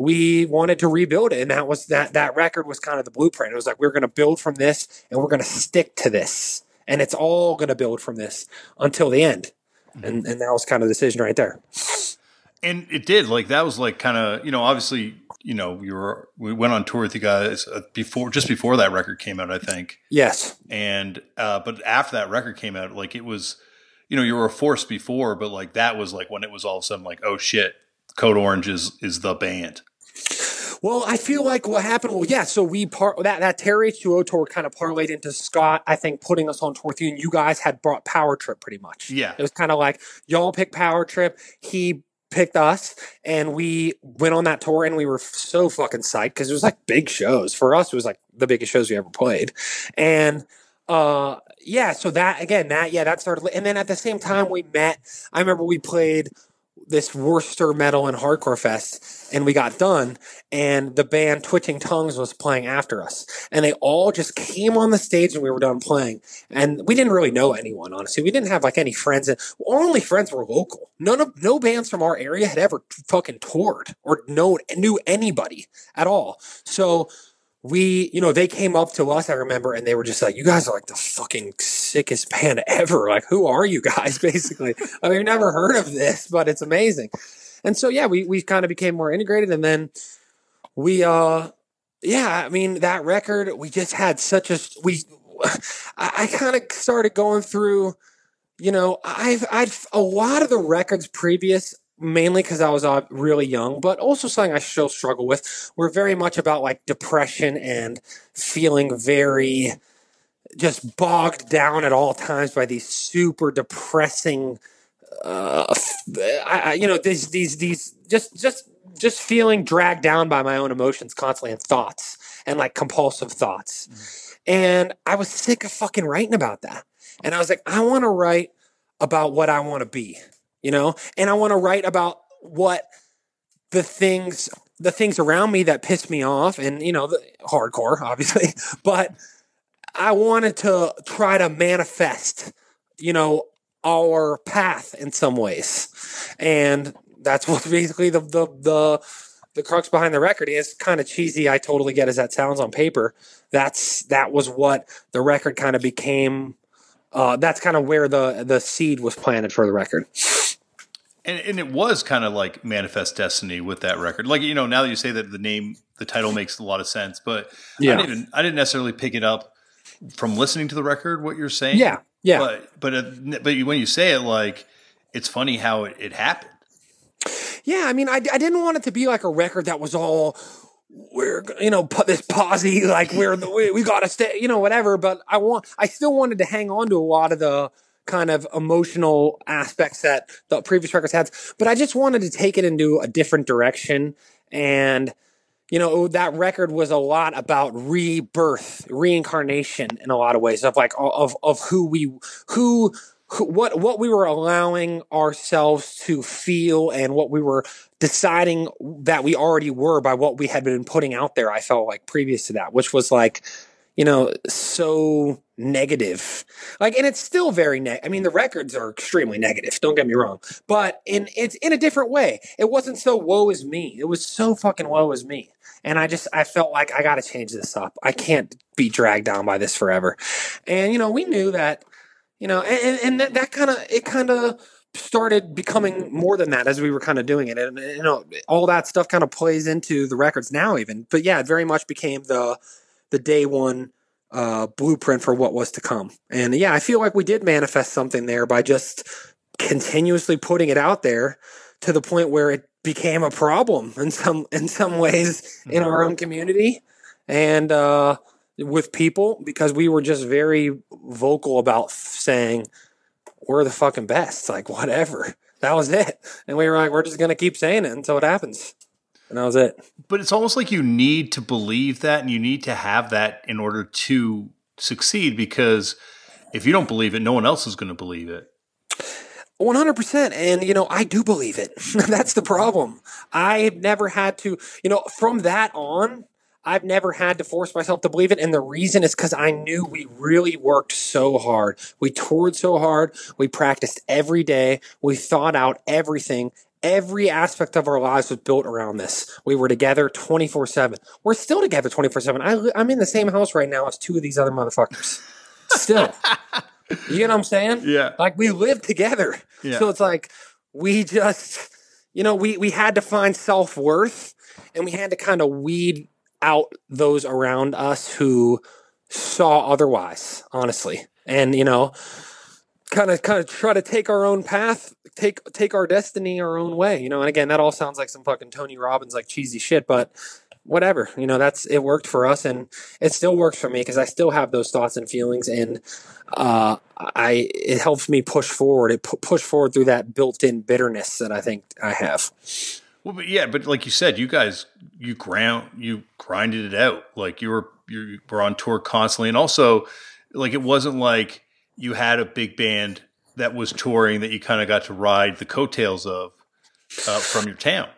we wanted to rebuild it. And that was that, that record was kind of the blueprint. It was like, we we're going to build from this and we're going to stick to this. And it's all going to build from this until the end. And, and that was kind of the decision right there. And it did. Like, that was like kind of, you know, obviously you know, we were we went on tour with you guys uh, before just before that record came out, I think. Yes. And uh, but after that record came out, like it was, you know, you were a force before, but like that was like when it was all of a sudden like, oh shit, Code Orange is is the band. Well, I feel like what happened. Well, yeah. So we part that that Terror H two O tour kind of parlayed into Scott. I think putting us on tour with you, and you guys had brought Power Trip pretty much. Yeah, it was kind of like y'all picked Power Trip. He picked us and we went on that tour and we were so fucking psyched because it was like big shows for us it was like the biggest shows we ever played and uh yeah so that again that yeah that started and then at the same time we met i remember we played this Worcester Metal and Hardcore Fest, and we got done, and the band Twitching Tongues was playing after us, and they all just came on the stage, and we were done playing, and we didn't really know anyone, honestly. We didn't have like any friends, and only friends were local. None of no bands from our area had ever fucking toured or known knew anybody at all. So we, you know, they came up to us, I remember, and they were just like, you guys are like the fucking sickest band ever. Like, who are you guys, basically? I mean, I've never heard of this, but it's amazing. And so, yeah, we, we kind of became more integrated. And then we, uh, yeah, I mean, that record, we just had such a, we, I, I kind of started going through, you know, I've, I've, a lot of the records previous, mainly because I was uh, really young, but also something I still struggle with. We're very much about like depression and feeling very just bogged down at all times by these super depressing, uh, I, you know, these these these just just just feeling dragged down by my own emotions constantly and thoughts and like compulsive thoughts. Mm. And I was sick of fucking writing about that. And I was like, I want to write about what I want to be you know, and I want to write about what the things the things around me that piss me off and you know the hardcore obviously but i wanted to try to manifest you know our path in some ways and that's what basically the the the, the crux behind the record is kind of cheesy i totally get as that sounds on paper that's that was what the record kind of became uh, that's kind of where the the seed was planted for the record and, and it was kind of like manifest destiny with that record. Like you know, now that you say that the name, the title makes a lot of sense. But yeah. I didn't even I didn't necessarily pick it up from listening to the record. What you're saying, yeah, yeah. But but uh, but when you say it, like it's funny how it, it happened. Yeah, I mean, I, I didn't want it to be like a record that was all we're you know put this posy like we're the, we, we got to stay you know whatever. But I want I still wanted to hang on to a lot of the kind of emotional aspects that the previous records had. But I just wanted to take it into a different direction. And, you know, that record was a lot about rebirth, reincarnation in a lot of ways of like, of, of who we, who, who, what what we were allowing ourselves to feel and what we were deciding that we already were by what we had been putting out there i felt like previous to that which was like you know so negative. Like, and it's still very negative. I mean, the records are extremely negative. Don't get me wrong, but in it's in a different way. It wasn't so woe is me. It was so fucking woe is me. And I just I felt like I got to change this up. I can't be dragged down by this forever. And you know, we knew that. You know, and and that, that kind of it kind of started becoming more than that as we were kind of doing it and you know all that stuff kind of plays into the records now even but yeah it very much became the the day one uh, blueprint for what was to come. And yeah, I feel like we did manifest something there by just continuously putting it out there to the point where it became a problem in some in some ways in our own community and uh, with people because we were just very vocal about saying, we're the fucking best. Like whatever. That was it. And we were like, we're just gonna keep saying it until it happens. And that was it. But it's almost like you need to believe that and you need to have that in order to succeed because if you don't believe it, no one else is going to believe it. 100%. And, you know, I do believe it. That's the problem. I've never had to, you know, from that on, I've never had to force myself to believe it. And the reason is because I knew we really worked so hard. We toured so hard. We practiced every day. We thought out everything. Every aspect of our lives was built around this. We were together 24 7. We're still together 24 7. I'm in the same house right now as two of these other motherfuckers. Still. you know what I'm saying? Yeah. Like we live together. Yeah. So it's like we just, you know, we, we had to find self worth and we had to kind of weed out those around us who saw otherwise, honestly. And, you know, kind of kind of try to take our own path, take take our destiny our own way, you know. And again, that all sounds like some fucking Tony Robbins like cheesy shit, but whatever, you know, that's it worked for us and it still works for me because I still have those thoughts and feelings and uh I it helps me push forward. It pu- push forward through that built-in bitterness that I think I have. Well, but yeah, but like you said, you guys you ground you grinded it out. Like you were you were on tour constantly, and also like it wasn't like you had a big band that was touring that you kind of got to ride the coattails of uh, from your town.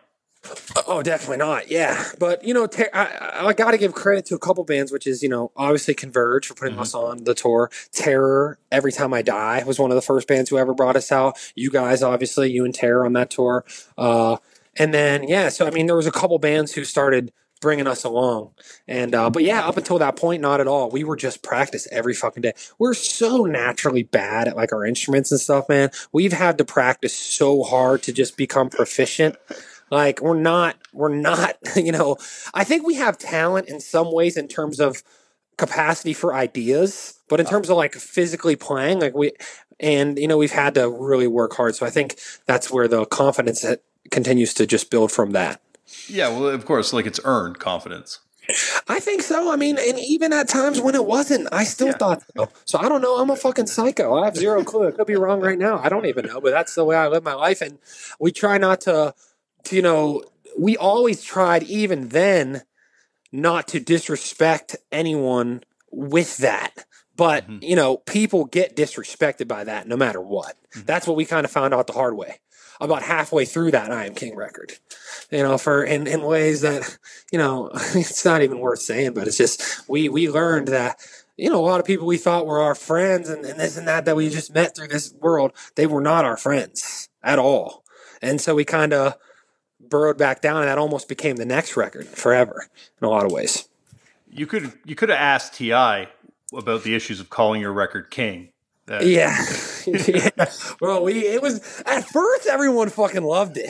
Oh, definitely not. Yeah, but you know, ter- I, I got to give credit to a couple bands, which is you know obviously Converge for putting Mhm. us on the tour. Terror, Every Time I Die was one of the first bands who ever brought us out. You guys, obviously, you and Terror on that tour. Uh, and then yeah, so I mean, there was a couple bands who started bringing us along, and uh, but yeah, up until that point, not at all. We were just practice every fucking day. We're so naturally bad at like our instruments and stuff, man. We've had to practice so hard to just become proficient. Like we're not, we're not, you know, I think we have talent in some ways in terms of capacity for ideas, but in terms of like physically playing, like we, and you know, we've had to really work hard. So I think that's where the confidence that continues to just build from that. Yeah, well, of course, like it's earned confidence. I think so. I mean, and even at times when it wasn't, I still Yeah. thought so. So I don't know. I'm a fucking psycho. I have zero clue. I could be wrong right now. I don't even know, but that's the way I live my life. And we try not to, to you know, we always tried, even then, not to disrespect anyone with that. But, Mhm. you know, people get disrespected by that no matter what. Mhm. That's what we kind of found out the hard way. About halfway through that I Am King record. You know, for in, in ways that, you know, it's not even worth saying, but it's just we we learned that, you know, a lot of people we thought were our friends and, and this and that that we just met through this world, they were not our friends at all. And so we kind of burrowed back down and that almost became the next record forever in a lot of ways. You could you could have asked Ti about the issues of calling your record king. Yeah. yeah. Well, we it was at first everyone fucking loved it.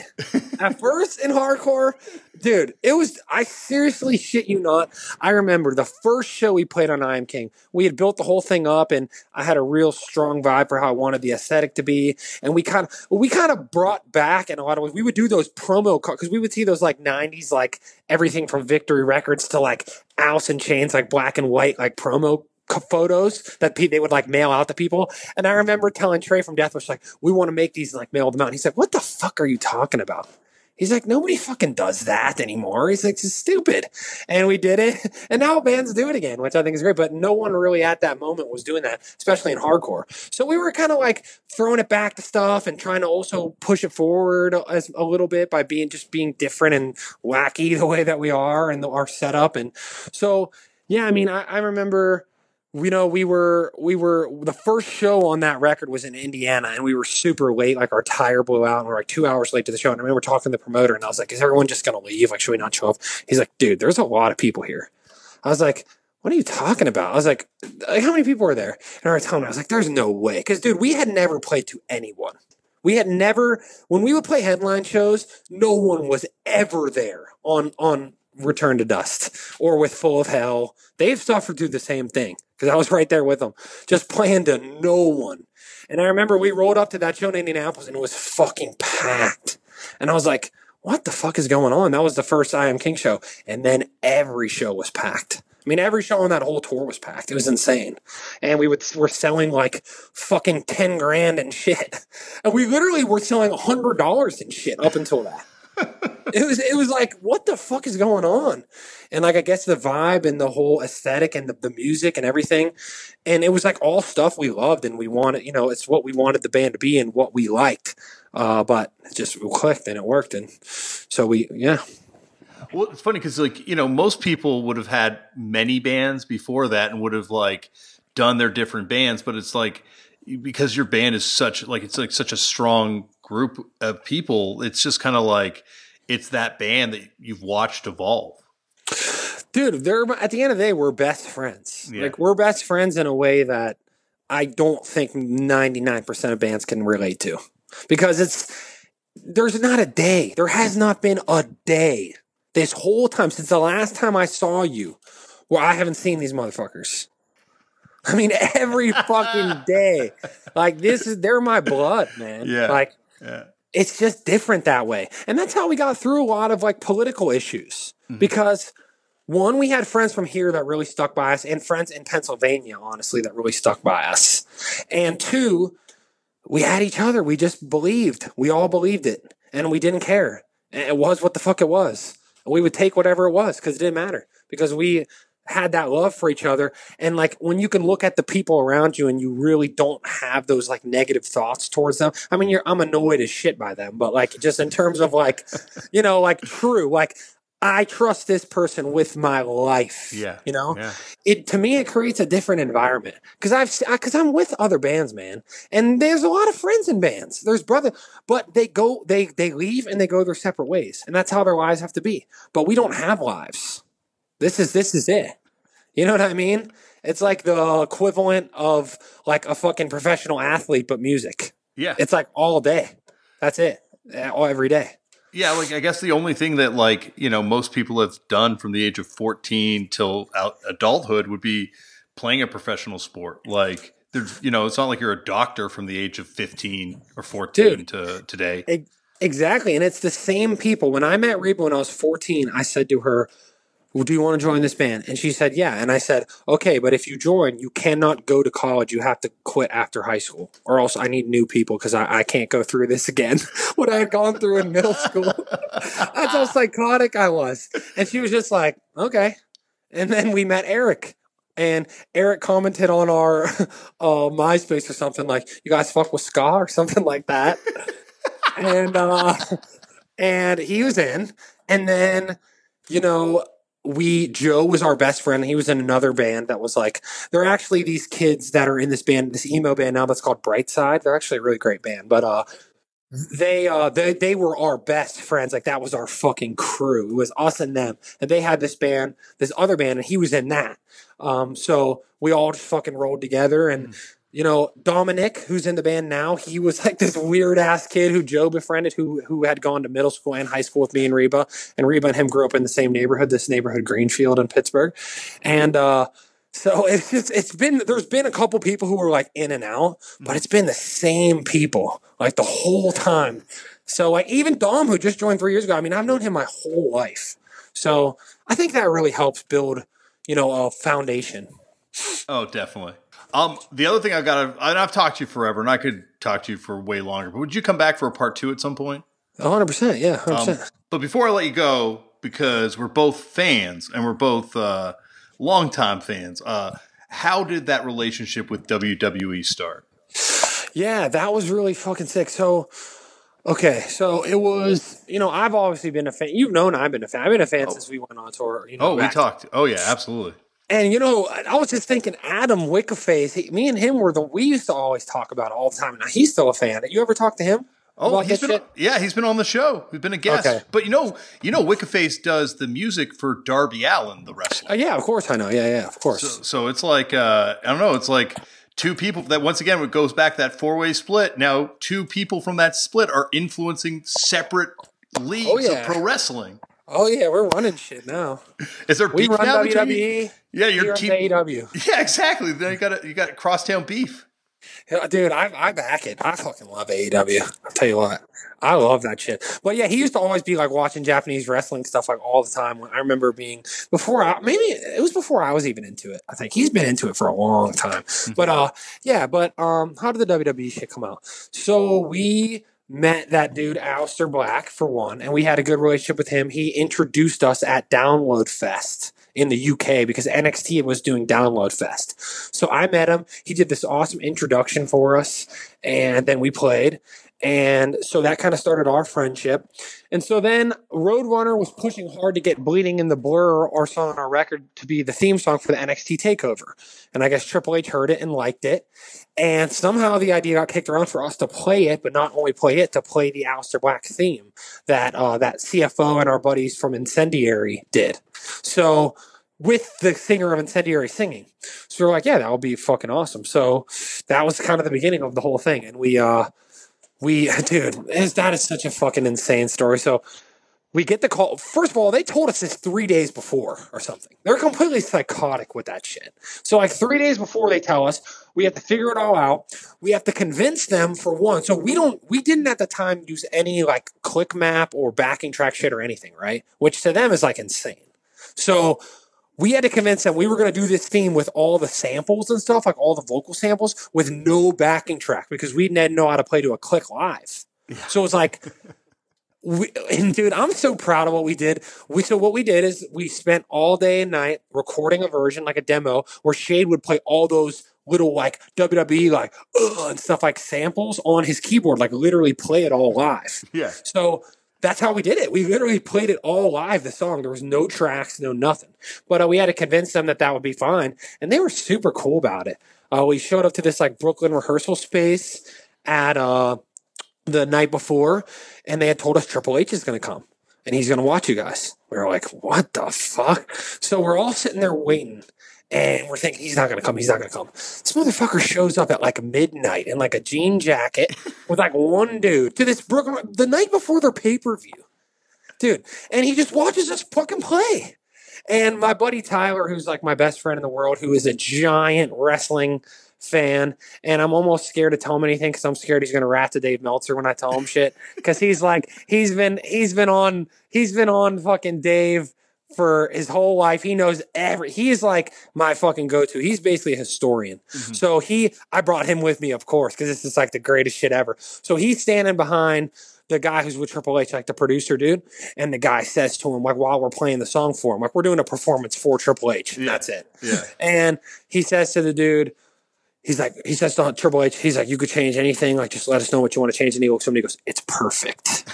At first in hardcore, dude, it was I seriously shit you not. I remember the first show we played on I Am King. We had built the whole thing up and I had a real strong vibe for how I wanted the aesthetic to be. And we kind of we kind of brought back in a lot of ways. We would do those promo cards because we would see those like 90s like everything from Victory Records to like Alice in Chains like black and white like promo photos that they would like mail out to people. And I mm-hmm. remember telling Trey from Deathwish, like, we want to make these and like mail them out. And he's like, what the fuck are you talking about? He's like, nobody fucking does that anymore. He's like, it's stupid. And we did it. And now bands do it again, which I think is great. But no one really at that moment was doing that, especially in hardcore. So we were kind of like throwing it back to stuff and trying to also push it forward as a little bit by being just being different and wacky the way that we are and the, our setup. And so, yeah, I mean, I, I remember you know we were we were the first show on that record was in indiana and we were super late like our tire blew out and we're like two hours late to the show and i remember talking to the promoter and i was like is everyone just gonna leave like should we not show up he's like dude there's a lot of people here i was like what are you talking about? I was like, like how many people are there? And I was telling him, I was like, there's no way. Because, dude, we had never played to anyone. We had never, when we would play headline shows, no one was ever there on, on Return to Dust or with Full of Hell. They've suffered through the same thing because I was right there with them, just playing to no one. And I remember we rolled up to that show in Indianapolis and it was fucking packed. And I was like, what the fuck is going on? That was the first I Am King show. And then every show was packed I mean, every show on that whole tour was packed. It was insane, and we would were selling like fucking ten grand and shit, and we literally were selling hundred dollars and shit up until that. It was it was like what the fuck is going on, and like I guess the vibe and the whole aesthetic and the, the music and everything, and it was like all stuff we loved and we wanted. You know, it's what we wanted the band to be and what we liked. Uh, but it just clicked and it worked, and so we yeah well, it's funny because like you know most people would have had many bands before that and would have like done their different bands, but it's like because your band is such like it's like such a strong group of people. It's just kind of like it's that band that you've watched evolve. Dude, they're at the end of the day, we're best friends. Yeah. Like we're best friends in a way that I don't think ninety nine percent of bands can relate to because it's there's not a day. There has not been a day this whole time since the last time I saw you, where I haven't seen these motherfuckers. I mean, every fucking day. Like this is they're my blood, man. Yeah. Like yeah. it's just different that way. And that's how we got through a lot of like political issues. Mm-hmm. Because one, we had friends from here that really stuck by us, and friends in Pennsylvania, honestly, that really stuck by us. And two, we had each other. We just believed. We all believed it. And we didn't care. It was what the fuck it was we would take whatever it was because it didn't matter because we had that love for each other and like when you can look at the people around you and you really don't have those like negative thoughts towards them i mean you're i'm annoyed as shit by them but like just in terms of like you know like true like I trust this person with my life. Yeah. You know, yeah. it to me, it creates a different environment because I've, because I'm with other bands, man. And there's a lot of friends in bands. There's brother, but they go, they, they leave and they go their separate ways. And that's how their lives have to be. But we don't have lives. This is, this is it. You know what I mean? It's like the equivalent of like a fucking professional athlete, but music. Yeah. It's like all day. That's it. All every day. Yeah, like I guess the only thing that like you know most people have done from the age of fourteen till out adulthood would be playing a professional sport. Like there's you know it's not like you're a doctor from the age of fifteen or fourteen Dude, to today. Exactly, and it's the same people. When I met Reba when I was fourteen, I said to her, well, do you want to join this band? And she said, yeah. And I said, okay, but if you join, you cannot go to college. You have to quit after high school, or else I need new people because I, I can't go through this again. what I had gone through in middle school. That's how psychotic I was. And she was just like, okay. And then we met Eric. And Eric commented on our uh, MySpace or something like, "You guys fuck with ska" or something like that. and uh, and he was in. And then, you know, we Joe was our best friend. He was in another band that was like there are actually these kids that are in this band, this emo band now that's called Brightside. They're actually a really great band, but uh they uh they they were our best friends. Like that was our fucking crew. It was us and them. And they had this band, this other band, and he was in that. Um so we all just fucking rolled together and mm you know, Dominic, who's in the band now, he was like this weird ass kid who Joe befriended, who who had gone to middle school and high school with me and Reba, and Reba and him grew up in the same neighborhood, this neighborhood Greenfield in Pittsburgh, and uh, so it's just it's been there's been a couple people who were like in and out, but it's been the same people like the whole time. So like even Dom, who just joined three years ago, I mean, I've known him my whole life, so I think that really helps build, you know, a foundation. Oh, definitely. Um, the other thing I've got to, I've talked to you forever, and I could talk to you for way longer. But would you come back for a part two at some point? hundred percent, yeah, hundred um, percent. But before I let you go, because we're both fans and we're both uh, longtime fans, uh, how did that relationship with WWE start? Yeah, that was really fucking sick. So, okay, so it was, you know, I've obviously been a fan. You've known I've been a fan. I've been a fan oh. since we went on tour. You know, oh, we talked. Oh, yeah, absolutely. And you know, I was just thinking, Adam Wicca Phase. He, me and him were the we used to always talk about all the time. Now he's still a fan. Did You ever talk to him? Oh, he's been, yeah, he's been on the show. He's been a guest. Okay. But you know, you know, Wicca Phase does the music for Darby Allin, the wrestler. Uh, yeah, of course I know. Yeah, yeah, of course. So, so it's like uh, I don't know. It's like two people that once again it goes back that four way split. Now two people from that split are influencing separate leagues oh, yeah. of pro wrestling. Oh yeah, we're running shit now. Is there we beef run now WWE? Yeah, you're team AEW. Yeah, exactly. Then you got you got crosstown beef. Dude, I, I back it. I fucking love AEW. I'll tell you what. I love that shit. But yeah, he used to always be like watching Japanese wrestling stuff like all the time. When I remember being before I maybe it was before I was even into it. I think he's been into it for a long time. But uh yeah, but um how did the WWE shit come out? So we met that dude Aleister Black for one, and we had a good relationship with him. He introduced us at Download Fest in the UK because NXT was doing Download Fest. So I met him. He did this awesome introduction for us, and then we played. And so that kind of started our friendship. And so then Roadrunner was pushing hard to get Bleeding in the Blur, our song on our record, to be the theme song for the NXT takeover. And I guess Triple H heard it and liked it. And somehow the idea got kicked around for us to play it, but not only play it, to play the Aleister Black theme that uh, that CFO and our buddies from Incendiary did. So with the singer of Incendiary singing. So we're like, yeah, that would be fucking awesome. So that was kind of the beginning of the whole thing. And we uh we dude, is that is such a fucking insane story. So we get the call. First of all, they told us this three days before or something. They're completely psychotic with that shit. So, like, three days before they tell us, we have to figure it all out. We have to convince them for one. So, we don't, we didn't at the time use any like click map or backing track shit or anything, right? Which to them is like insane. So, we had to convince them we were going to do this theme with all the samples and stuff, like all the vocal samples, with no backing track because we didn't know how to play to a click live. So it was like, we, and dude, I'm so proud of what we did. We so what we did is we spent all day and night recording a version, like a demo, where Shade would play all those little like WWE like and stuff like samples on his keyboard, like literally play it all live. Yeah. So that's how we did it. We literally played it all live. The song there was no tracks, no nothing. But uh, we had to convince them that that would be fine, and they were super cool about it. Uh, we showed up to this like Brooklyn rehearsal space at uh the night before, and they had told us Triple H is going to come and he's going to watch you guys. We were like, what the fuck? So we're all sitting there waiting. And we're thinking he's not gonna come. He's not gonna come. This motherfucker shows up at like midnight in like a jean jacket with like one dude to this Brooklyn the night before their pay per view, dude. And he just watches us fucking play. And my buddy Tyler, who's like my best friend in the world, who is a giant wrestling fan, and I'm almost scared to tell him anything because I'm scared he's gonna rat to Dave Meltzer when I tell him shit. Because he's like he's been he's been on he's been on fucking Dave for his whole life. He knows every. He is like my fucking go to. He's basically a historian. Mm-hmm. So he, I brought him with me, of course, because this is like the greatest shit ever. So he's standing behind the guy who's with Triple H, like the producer dude, and the guy says to him, like while we're playing the song for him, like we're doing a performance for Triple H. And Yeah. That's it. Yeah. And he says to the dude, he's like, he says to Triple H, he's like, you could change anything. Like, just let us know what you want to change. And he looks at him and he goes, it's perfect.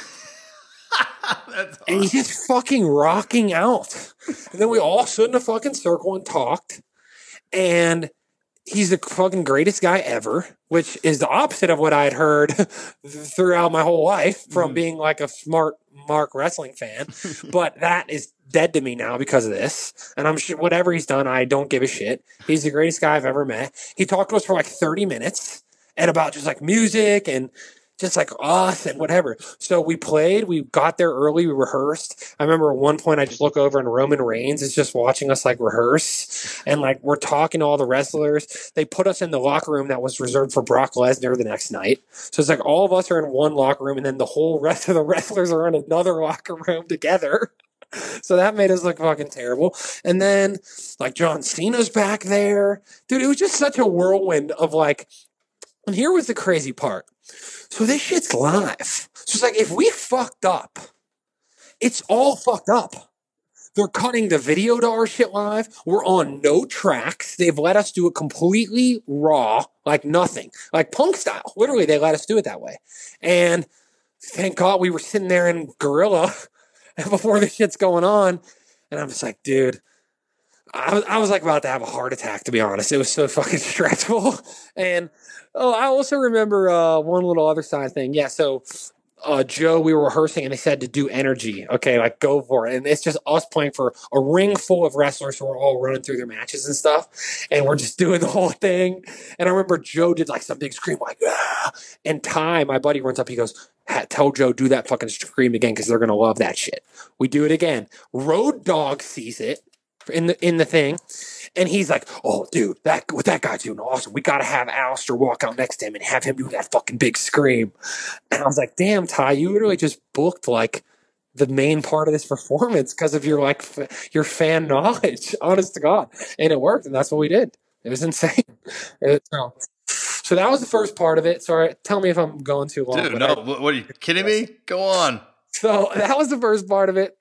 That's and he's just fucking rocking out. And then we all stood in a fucking circle and talked. And he's the fucking greatest guy ever, which is the opposite of what I had heard throughout my whole life from Mhm. being like a smart Mark wrestling fan. but that is dead to me now because of this. And I'm sure whatever he's done, I don't give a shit. He's the greatest guy I've ever met. He talked to us for like 30 minutes and about just like music and just like us and whatever. So we played, we got there early, we rehearsed. I remember at one point I just look over and Roman Reigns is just watching us like rehearse and like we're talking to all the wrestlers. They put us in the locker room that was reserved for Brock Lesnar the next night. So it's like all of us are in one locker room and then the whole rest of the wrestlers are in another locker room together. So that made us look fucking terrible. And then like John Cena's back there. Dude, it was just such a whirlwind of like and here was the crazy part. So this shit's live. So it's like if we fucked up, it's all fucked up. They're cutting the video to our shit live. We're on no tracks. They've let us do it completely raw, like nothing, like punk style. Literally, they let us do it that way. And thank God we were sitting there in Gorilla before this shit's going on. And I'm just like, dude, I was, I was like about to have a heart attack, to be honest. It was so fucking stressful. And oh, I also remember uh, one little other side thing. Yeah, so uh, Joe, we were rehearsing and they said to do energy. Okay, like go for it. And it's just us playing for a ring full of wrestlers who are all running through their matches and stuff. And we're just doing the whole thing. And I remember Joe did like some big scream, like, ah. And Ty, my buddy, runs up. He goes, Tell Joe, do that fucking scream again because they're going to love that shit. We do it again. Road Dog sees it in the in the thing, And he's like, "Oh, dude, that what that guy's doing awesome. We got to have Aleister walk out next to him and have him do that fucking big scream." And I was like, "Damn, Ty, you literally just booked like." the main part of this performance because of your like f- your fan knowledge honest to god and it worked and that's what we did it was insane It- so, so that was the first part of it sorry tell me if i'm going too long Dude, no, I- what are you kidding me? Go on. so that was the first part of it.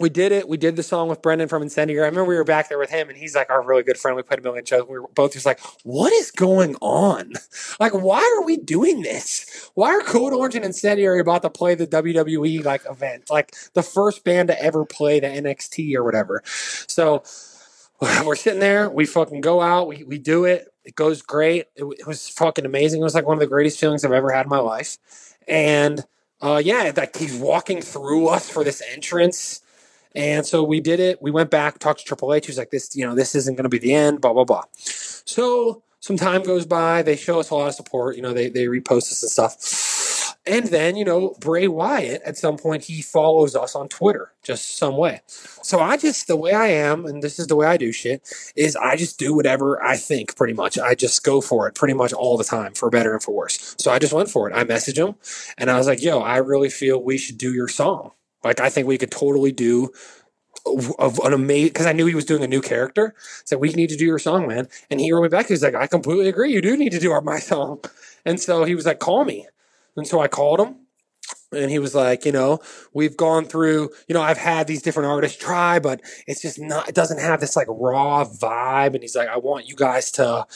We did it. We did the song with Brendan from Incendiary. I remember we were back there with him, and he's like our really good friend. We played a million shows. We were both just like, "What is going on? Like, why are we doing this? Why are Code Orange and Incendiary about to play the WWE like event, like the first band to ever play the NXT or whatever?" So we're sitting there. We fucking go out. We we do it. It goes great. It, it was fucking amazing. It was like one of the greatest feelings I've ever had in my life. And uh, yeah, like he's walking through us for this entrance. And so we did it. We went back, talked to Triple H. He was like, "This, you know, this isn't going to be the end." Blah blah blah. So some time goes by. They show us a lot of support. You know, they they repost us and stuff. And then you know, Bray Wyatt at some point he follows us on Twitter, just some way. So I just the way I am, and this is the way I do shit, is I just do whatever I think. Pretty much, I just go for it pretty much all the time, for better and for worse. So I just went for it. I messaged him, and I was like, "Yo, I really feel we should do your song." Like I think we could totally do of an amazing because I knew he was doing a new character. So we need to do your song, man. And he wrote me back. He was like, I completely agree. You do need to do our, my song. And so he was like, call me. And so I called him. And he was like, you know, we've gone through, you know, I've had these different artists try, but it's just not, it doesn't have this like raw vibe. And he's like, I want you guys to,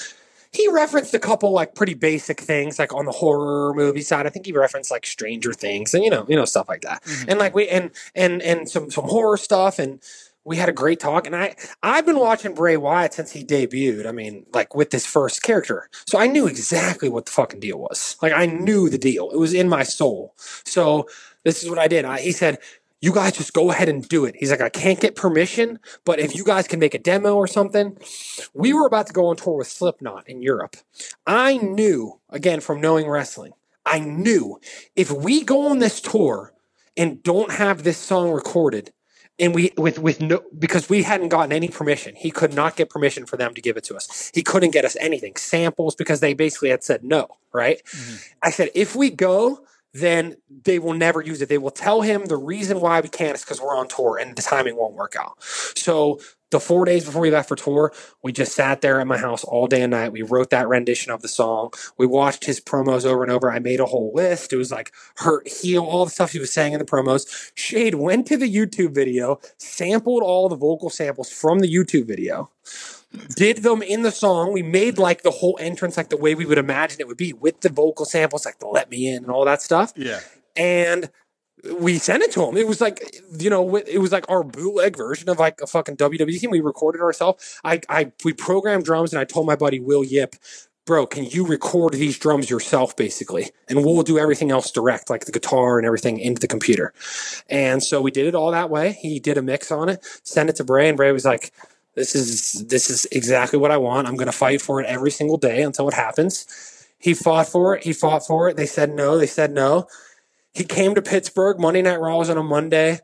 he referenced a couple like pretty basic things like on the horror movie side. I think he referenced like Stranger Things and you know, you know, stuff like that. Mm-hmm. And like we and and and some some horror stuff and we had a great talk and I I've been watching Bray Wyatt since he debuted. I mean, like with this first character. So I knew exactly what the fucking deal was. Like I knew the deal. It was in my soul. So this is what I did. I, he said, you guys just go ahead and do it. He's like, I can't get permission, but if you guys can make a demo or something, we were about to go on tour with Slipknot in Europe. I knew, again, from knowing wrestling, I knew if we go on this tour and don't have this song recorded, and we with with no because we hadn't gotten any permission. He could not get permission for them to give it to us. He couldn't get us anything, samples, because they basically had said no, right? Mm-hmm. I said, if we go, then they will never use it. They will tell him the reason why we can't is because we're on tour and the timing won't work out. So the four days before we left for tour, we just sat there at my house all day and night. We wrote that rendition of the song. We watched his promos over and over. I made a whole list. It was like hurt, heal, all the stuff he was saying in the promos. Shade went to the YouTube video, sampled all the vocal samples from the YouTube video did them in the song. We made like the whole entrance like the way we would imagine it would be with the vocal samples, like the let me in and all that stuff. Yeah. And we sent it to him. It was like, you know, it was like our bootleg version of like a fucking WWE team. We recorded ourselves. I, I, we programmed drums and I told my buddy Will Yip, bro, can you record these drums yourself basically? And we'll do everything else direct, like the guitar and everything into the computer. And so we did it all that way. He did a mix on it, sent it to Bray, and Bray was like, this is this is exactly what I want. I'm going to fight for it every single day until it happens. He fought for it. He fought for it. They said no. They said no. He came to Pittsburgh. Monday Night Raw was on a Monday.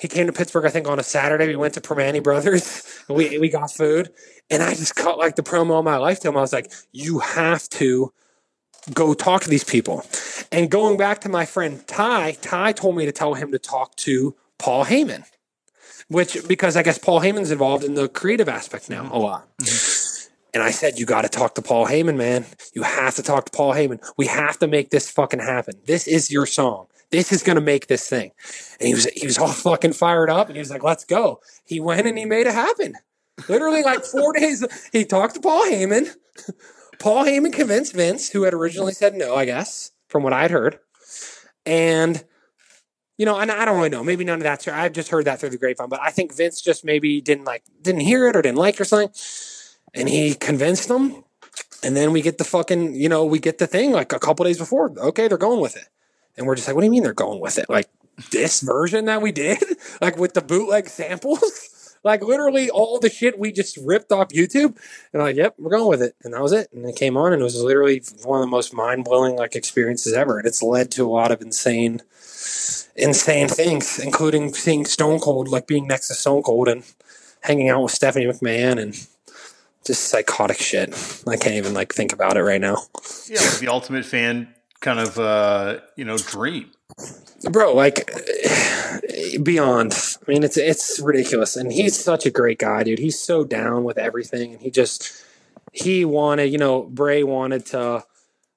He came to Pittsburgh, I think, on a Saturday. We went to Primanti Brothers. We we got food, and I just cut like the promo of my life to him. I was like, "You have to go talk to these people." And going back to my friend Ty, Ty told me to tell him to talk to Paul Heyman which because I guess Paul Heyman's involved in the creative aspect now mm-hmm. a lot. Mm-hmm. And I said, you got to talk to Paul Heyman, man. You have to talk to Paul Heyman. We have to make this fucking happen. This is your song. This is going to make this thing. And he was, he was all fucking fired up and he was like, let's go. He went and he made it happen. Literally like four days. He talked to Paul Heyman. Paul Heyman convinced Vince, who had originally said no, I guess, from what I'd heard. And you know, and I don't really know. Maybe none of that's true. I've just heard that through the grapevine, but I think Vince just maybe didn't like, didn't hear it or didn't like or something. And he convinced them. And then we get the fucking, you know, we get the thing like a couple days before. Okay, they're going with it. And we're just like, what do you mean they're going with it? Like this version that we did, like with the bootleg samples, like literally all the shit we just ripped off YouTube. And like, yep, we're going with it. And that was it. And it came on and it was literally one of the most mind blowing like experiences ever. And it's led to a lot of insane insane things, including seeing Stone Cold, like being next to Stone Cold and hanging out with Stephanie McMahon and just psychotic shit. I can't even like think about it right now. Yeah, like the ultimate fan kind of uh, you know dream. Bro, like beyond. I mean, it's it's ridiculous, and he's such a great guy, dude. He's so down with everything, and he just he wanted, you know, Bray wanted to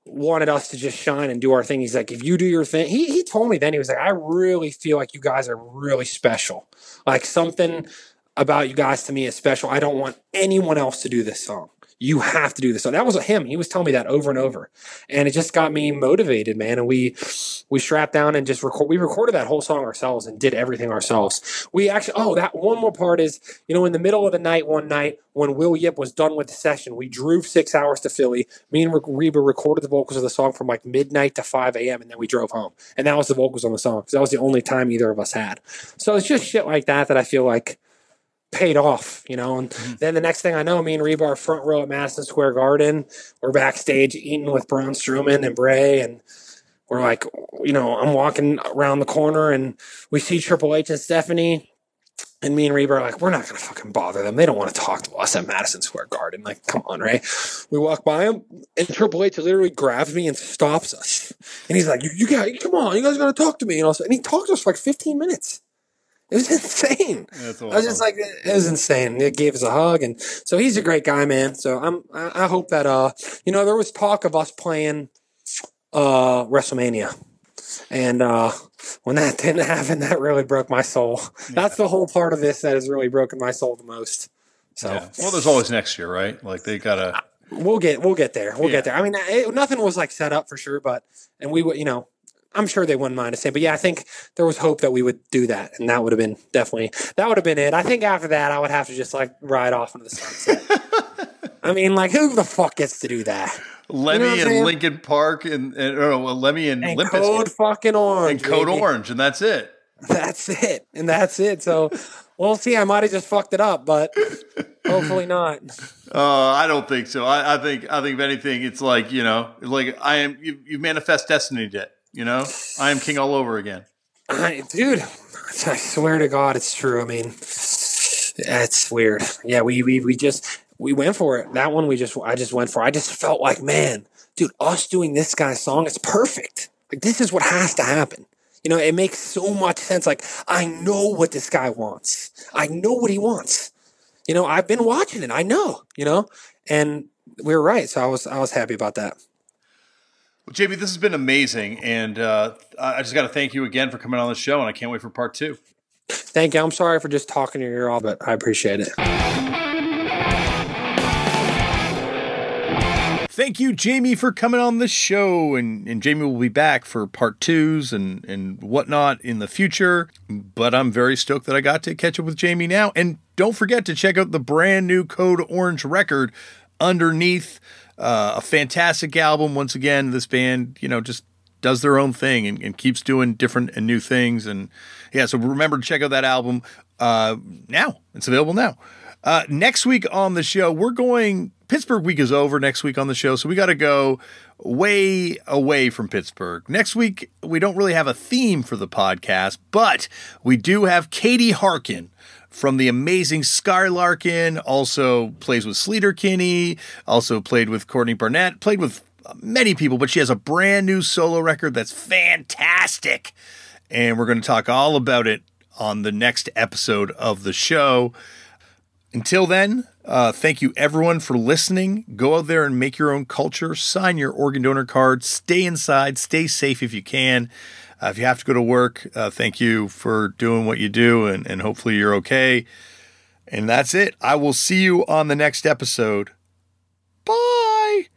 wanted us to just shine and do our thing. He's like, if you do your thing, he he told me then he was like, I really feel like you guys are really special. Like something about you guys to me is special. I don't want anyone else to do this song you have to do this. So that was him. He was telling me that over and over, and it just got me motivated, man. And we we strapped down and just record. We recorded that whole song ourselves and did everything ourselves. We actually. Oh, that one more part is you know in the middle of the night one night when Will Yip was done with the session, we drove six hours to Philly. Me and Reba recorded the vocals of the song from like midnight to five a.m. and then we drove home, and that was the vocals on the song because that was the only time either of us had. So it's just shit like that that I feel like paid off, you know. And mm-hmm. then the next thing I know, me and Rebar front row at Madison Square Garden. We're backstage eating with Braun Strowman and Bray, and we're like, you know, I'm walking around the corner and we see Triple H and Stephanie. And me and Reba are like, we're not gonna fucking bother them. They don't want to talk to us at Madison Square Garden. Like, come on, right? We walk by them, and Triple H literally grabs me and stops us. And he's like, "You, you guys, come on, you guys gotta talk to me." And also, and he talked to us for like 15 minutes. It was insane. I was just like, it was insane. It gave us a hug, and so he's a great guy, man. So I'm, I, hope that, uh, you know, there was talk of us playing, uh, WrestleMania, and uh, when that didn't happen, that really broke my soul. Yeah. That's the whole part of this that has really broken my soul the most. So, yeah. well, there's always next year, right? Like they gotta. We'll get, we'll get there. We'll yeah. get there. I mean, it, nothing was like set up for sure, but and we, would you know, I'm sure they wouldn't mind the same. But yeah, I think there was hope that we would do that, and that would have been definitely that would have been it. I think after that, I would have to just like ride off into the sunset. I mean, like who the fuck gets to do that? Lemmy you know and Linkin Park and, and or no, Lemmy and, and Code fucking Orange and Code baby. Orange, and that's it. That's it, and that's it. So we'll see. I might have just fucked it up, but hopefully not. Uh, I don't think so. I, I, think I think if anything, it's like you know, like I am. You, you manifest destiny yet. You know, I am king all over again. I, dude, I swear to God, it's true. I mean, it's weird. Yeah, we, we we just we went for it. That one we just I just went for. I just felt like, man, dude, us doing this guy's song, it's perfect. Like this is what has to happen. You know, it makes so much sense. Like I know what this guy wants. I know what he wants. You know, I've been watching it. I know. You know, and we were right. So I was I was happy about that. Well, JB, this has been amazing, and uh, I just got to thank you again for coming on the show, and I can't wait for part two. Thank you. I'm sorry for just talking your ear off, but I appreciate it. Thank you, Jami, for coming on the show. And, and Jami will be back for part twos and, and whatnot in the future. But I'm very stoked that I got to catch up with Jami now. And don't forget to check out the brand new Code Orange record underneath uh, a fantastic album. Once again, this band, you know, just does their own thing and, and, keeps doing different and new things. And yeah, so remember to check out that album uh, now. It's available now. Uh, next week on the show, we're going. Pittsburgh week is over next week on the show, so we got to go way away from Pittsburgh. Next week, we don't really have a theme for the podcast, but we do have Katie Harkin from the amazing Sky Larkin, also plays with Sleater-Kinney, also played with Courtney Barnett, played with many people, but she has a brand new solo record that's fantastic. And we're going to talk all about it on the next episode of the show. Until then, uh, thank you everyone for listening. Go out there and make your own culture, sign your organ donor card, stay inside, stay safe if you can. Uh, if you have to go to work, uh, thank you for doing what you do, and, and hopefully you're okay. And that's it. I will see you on the next episode. Bye.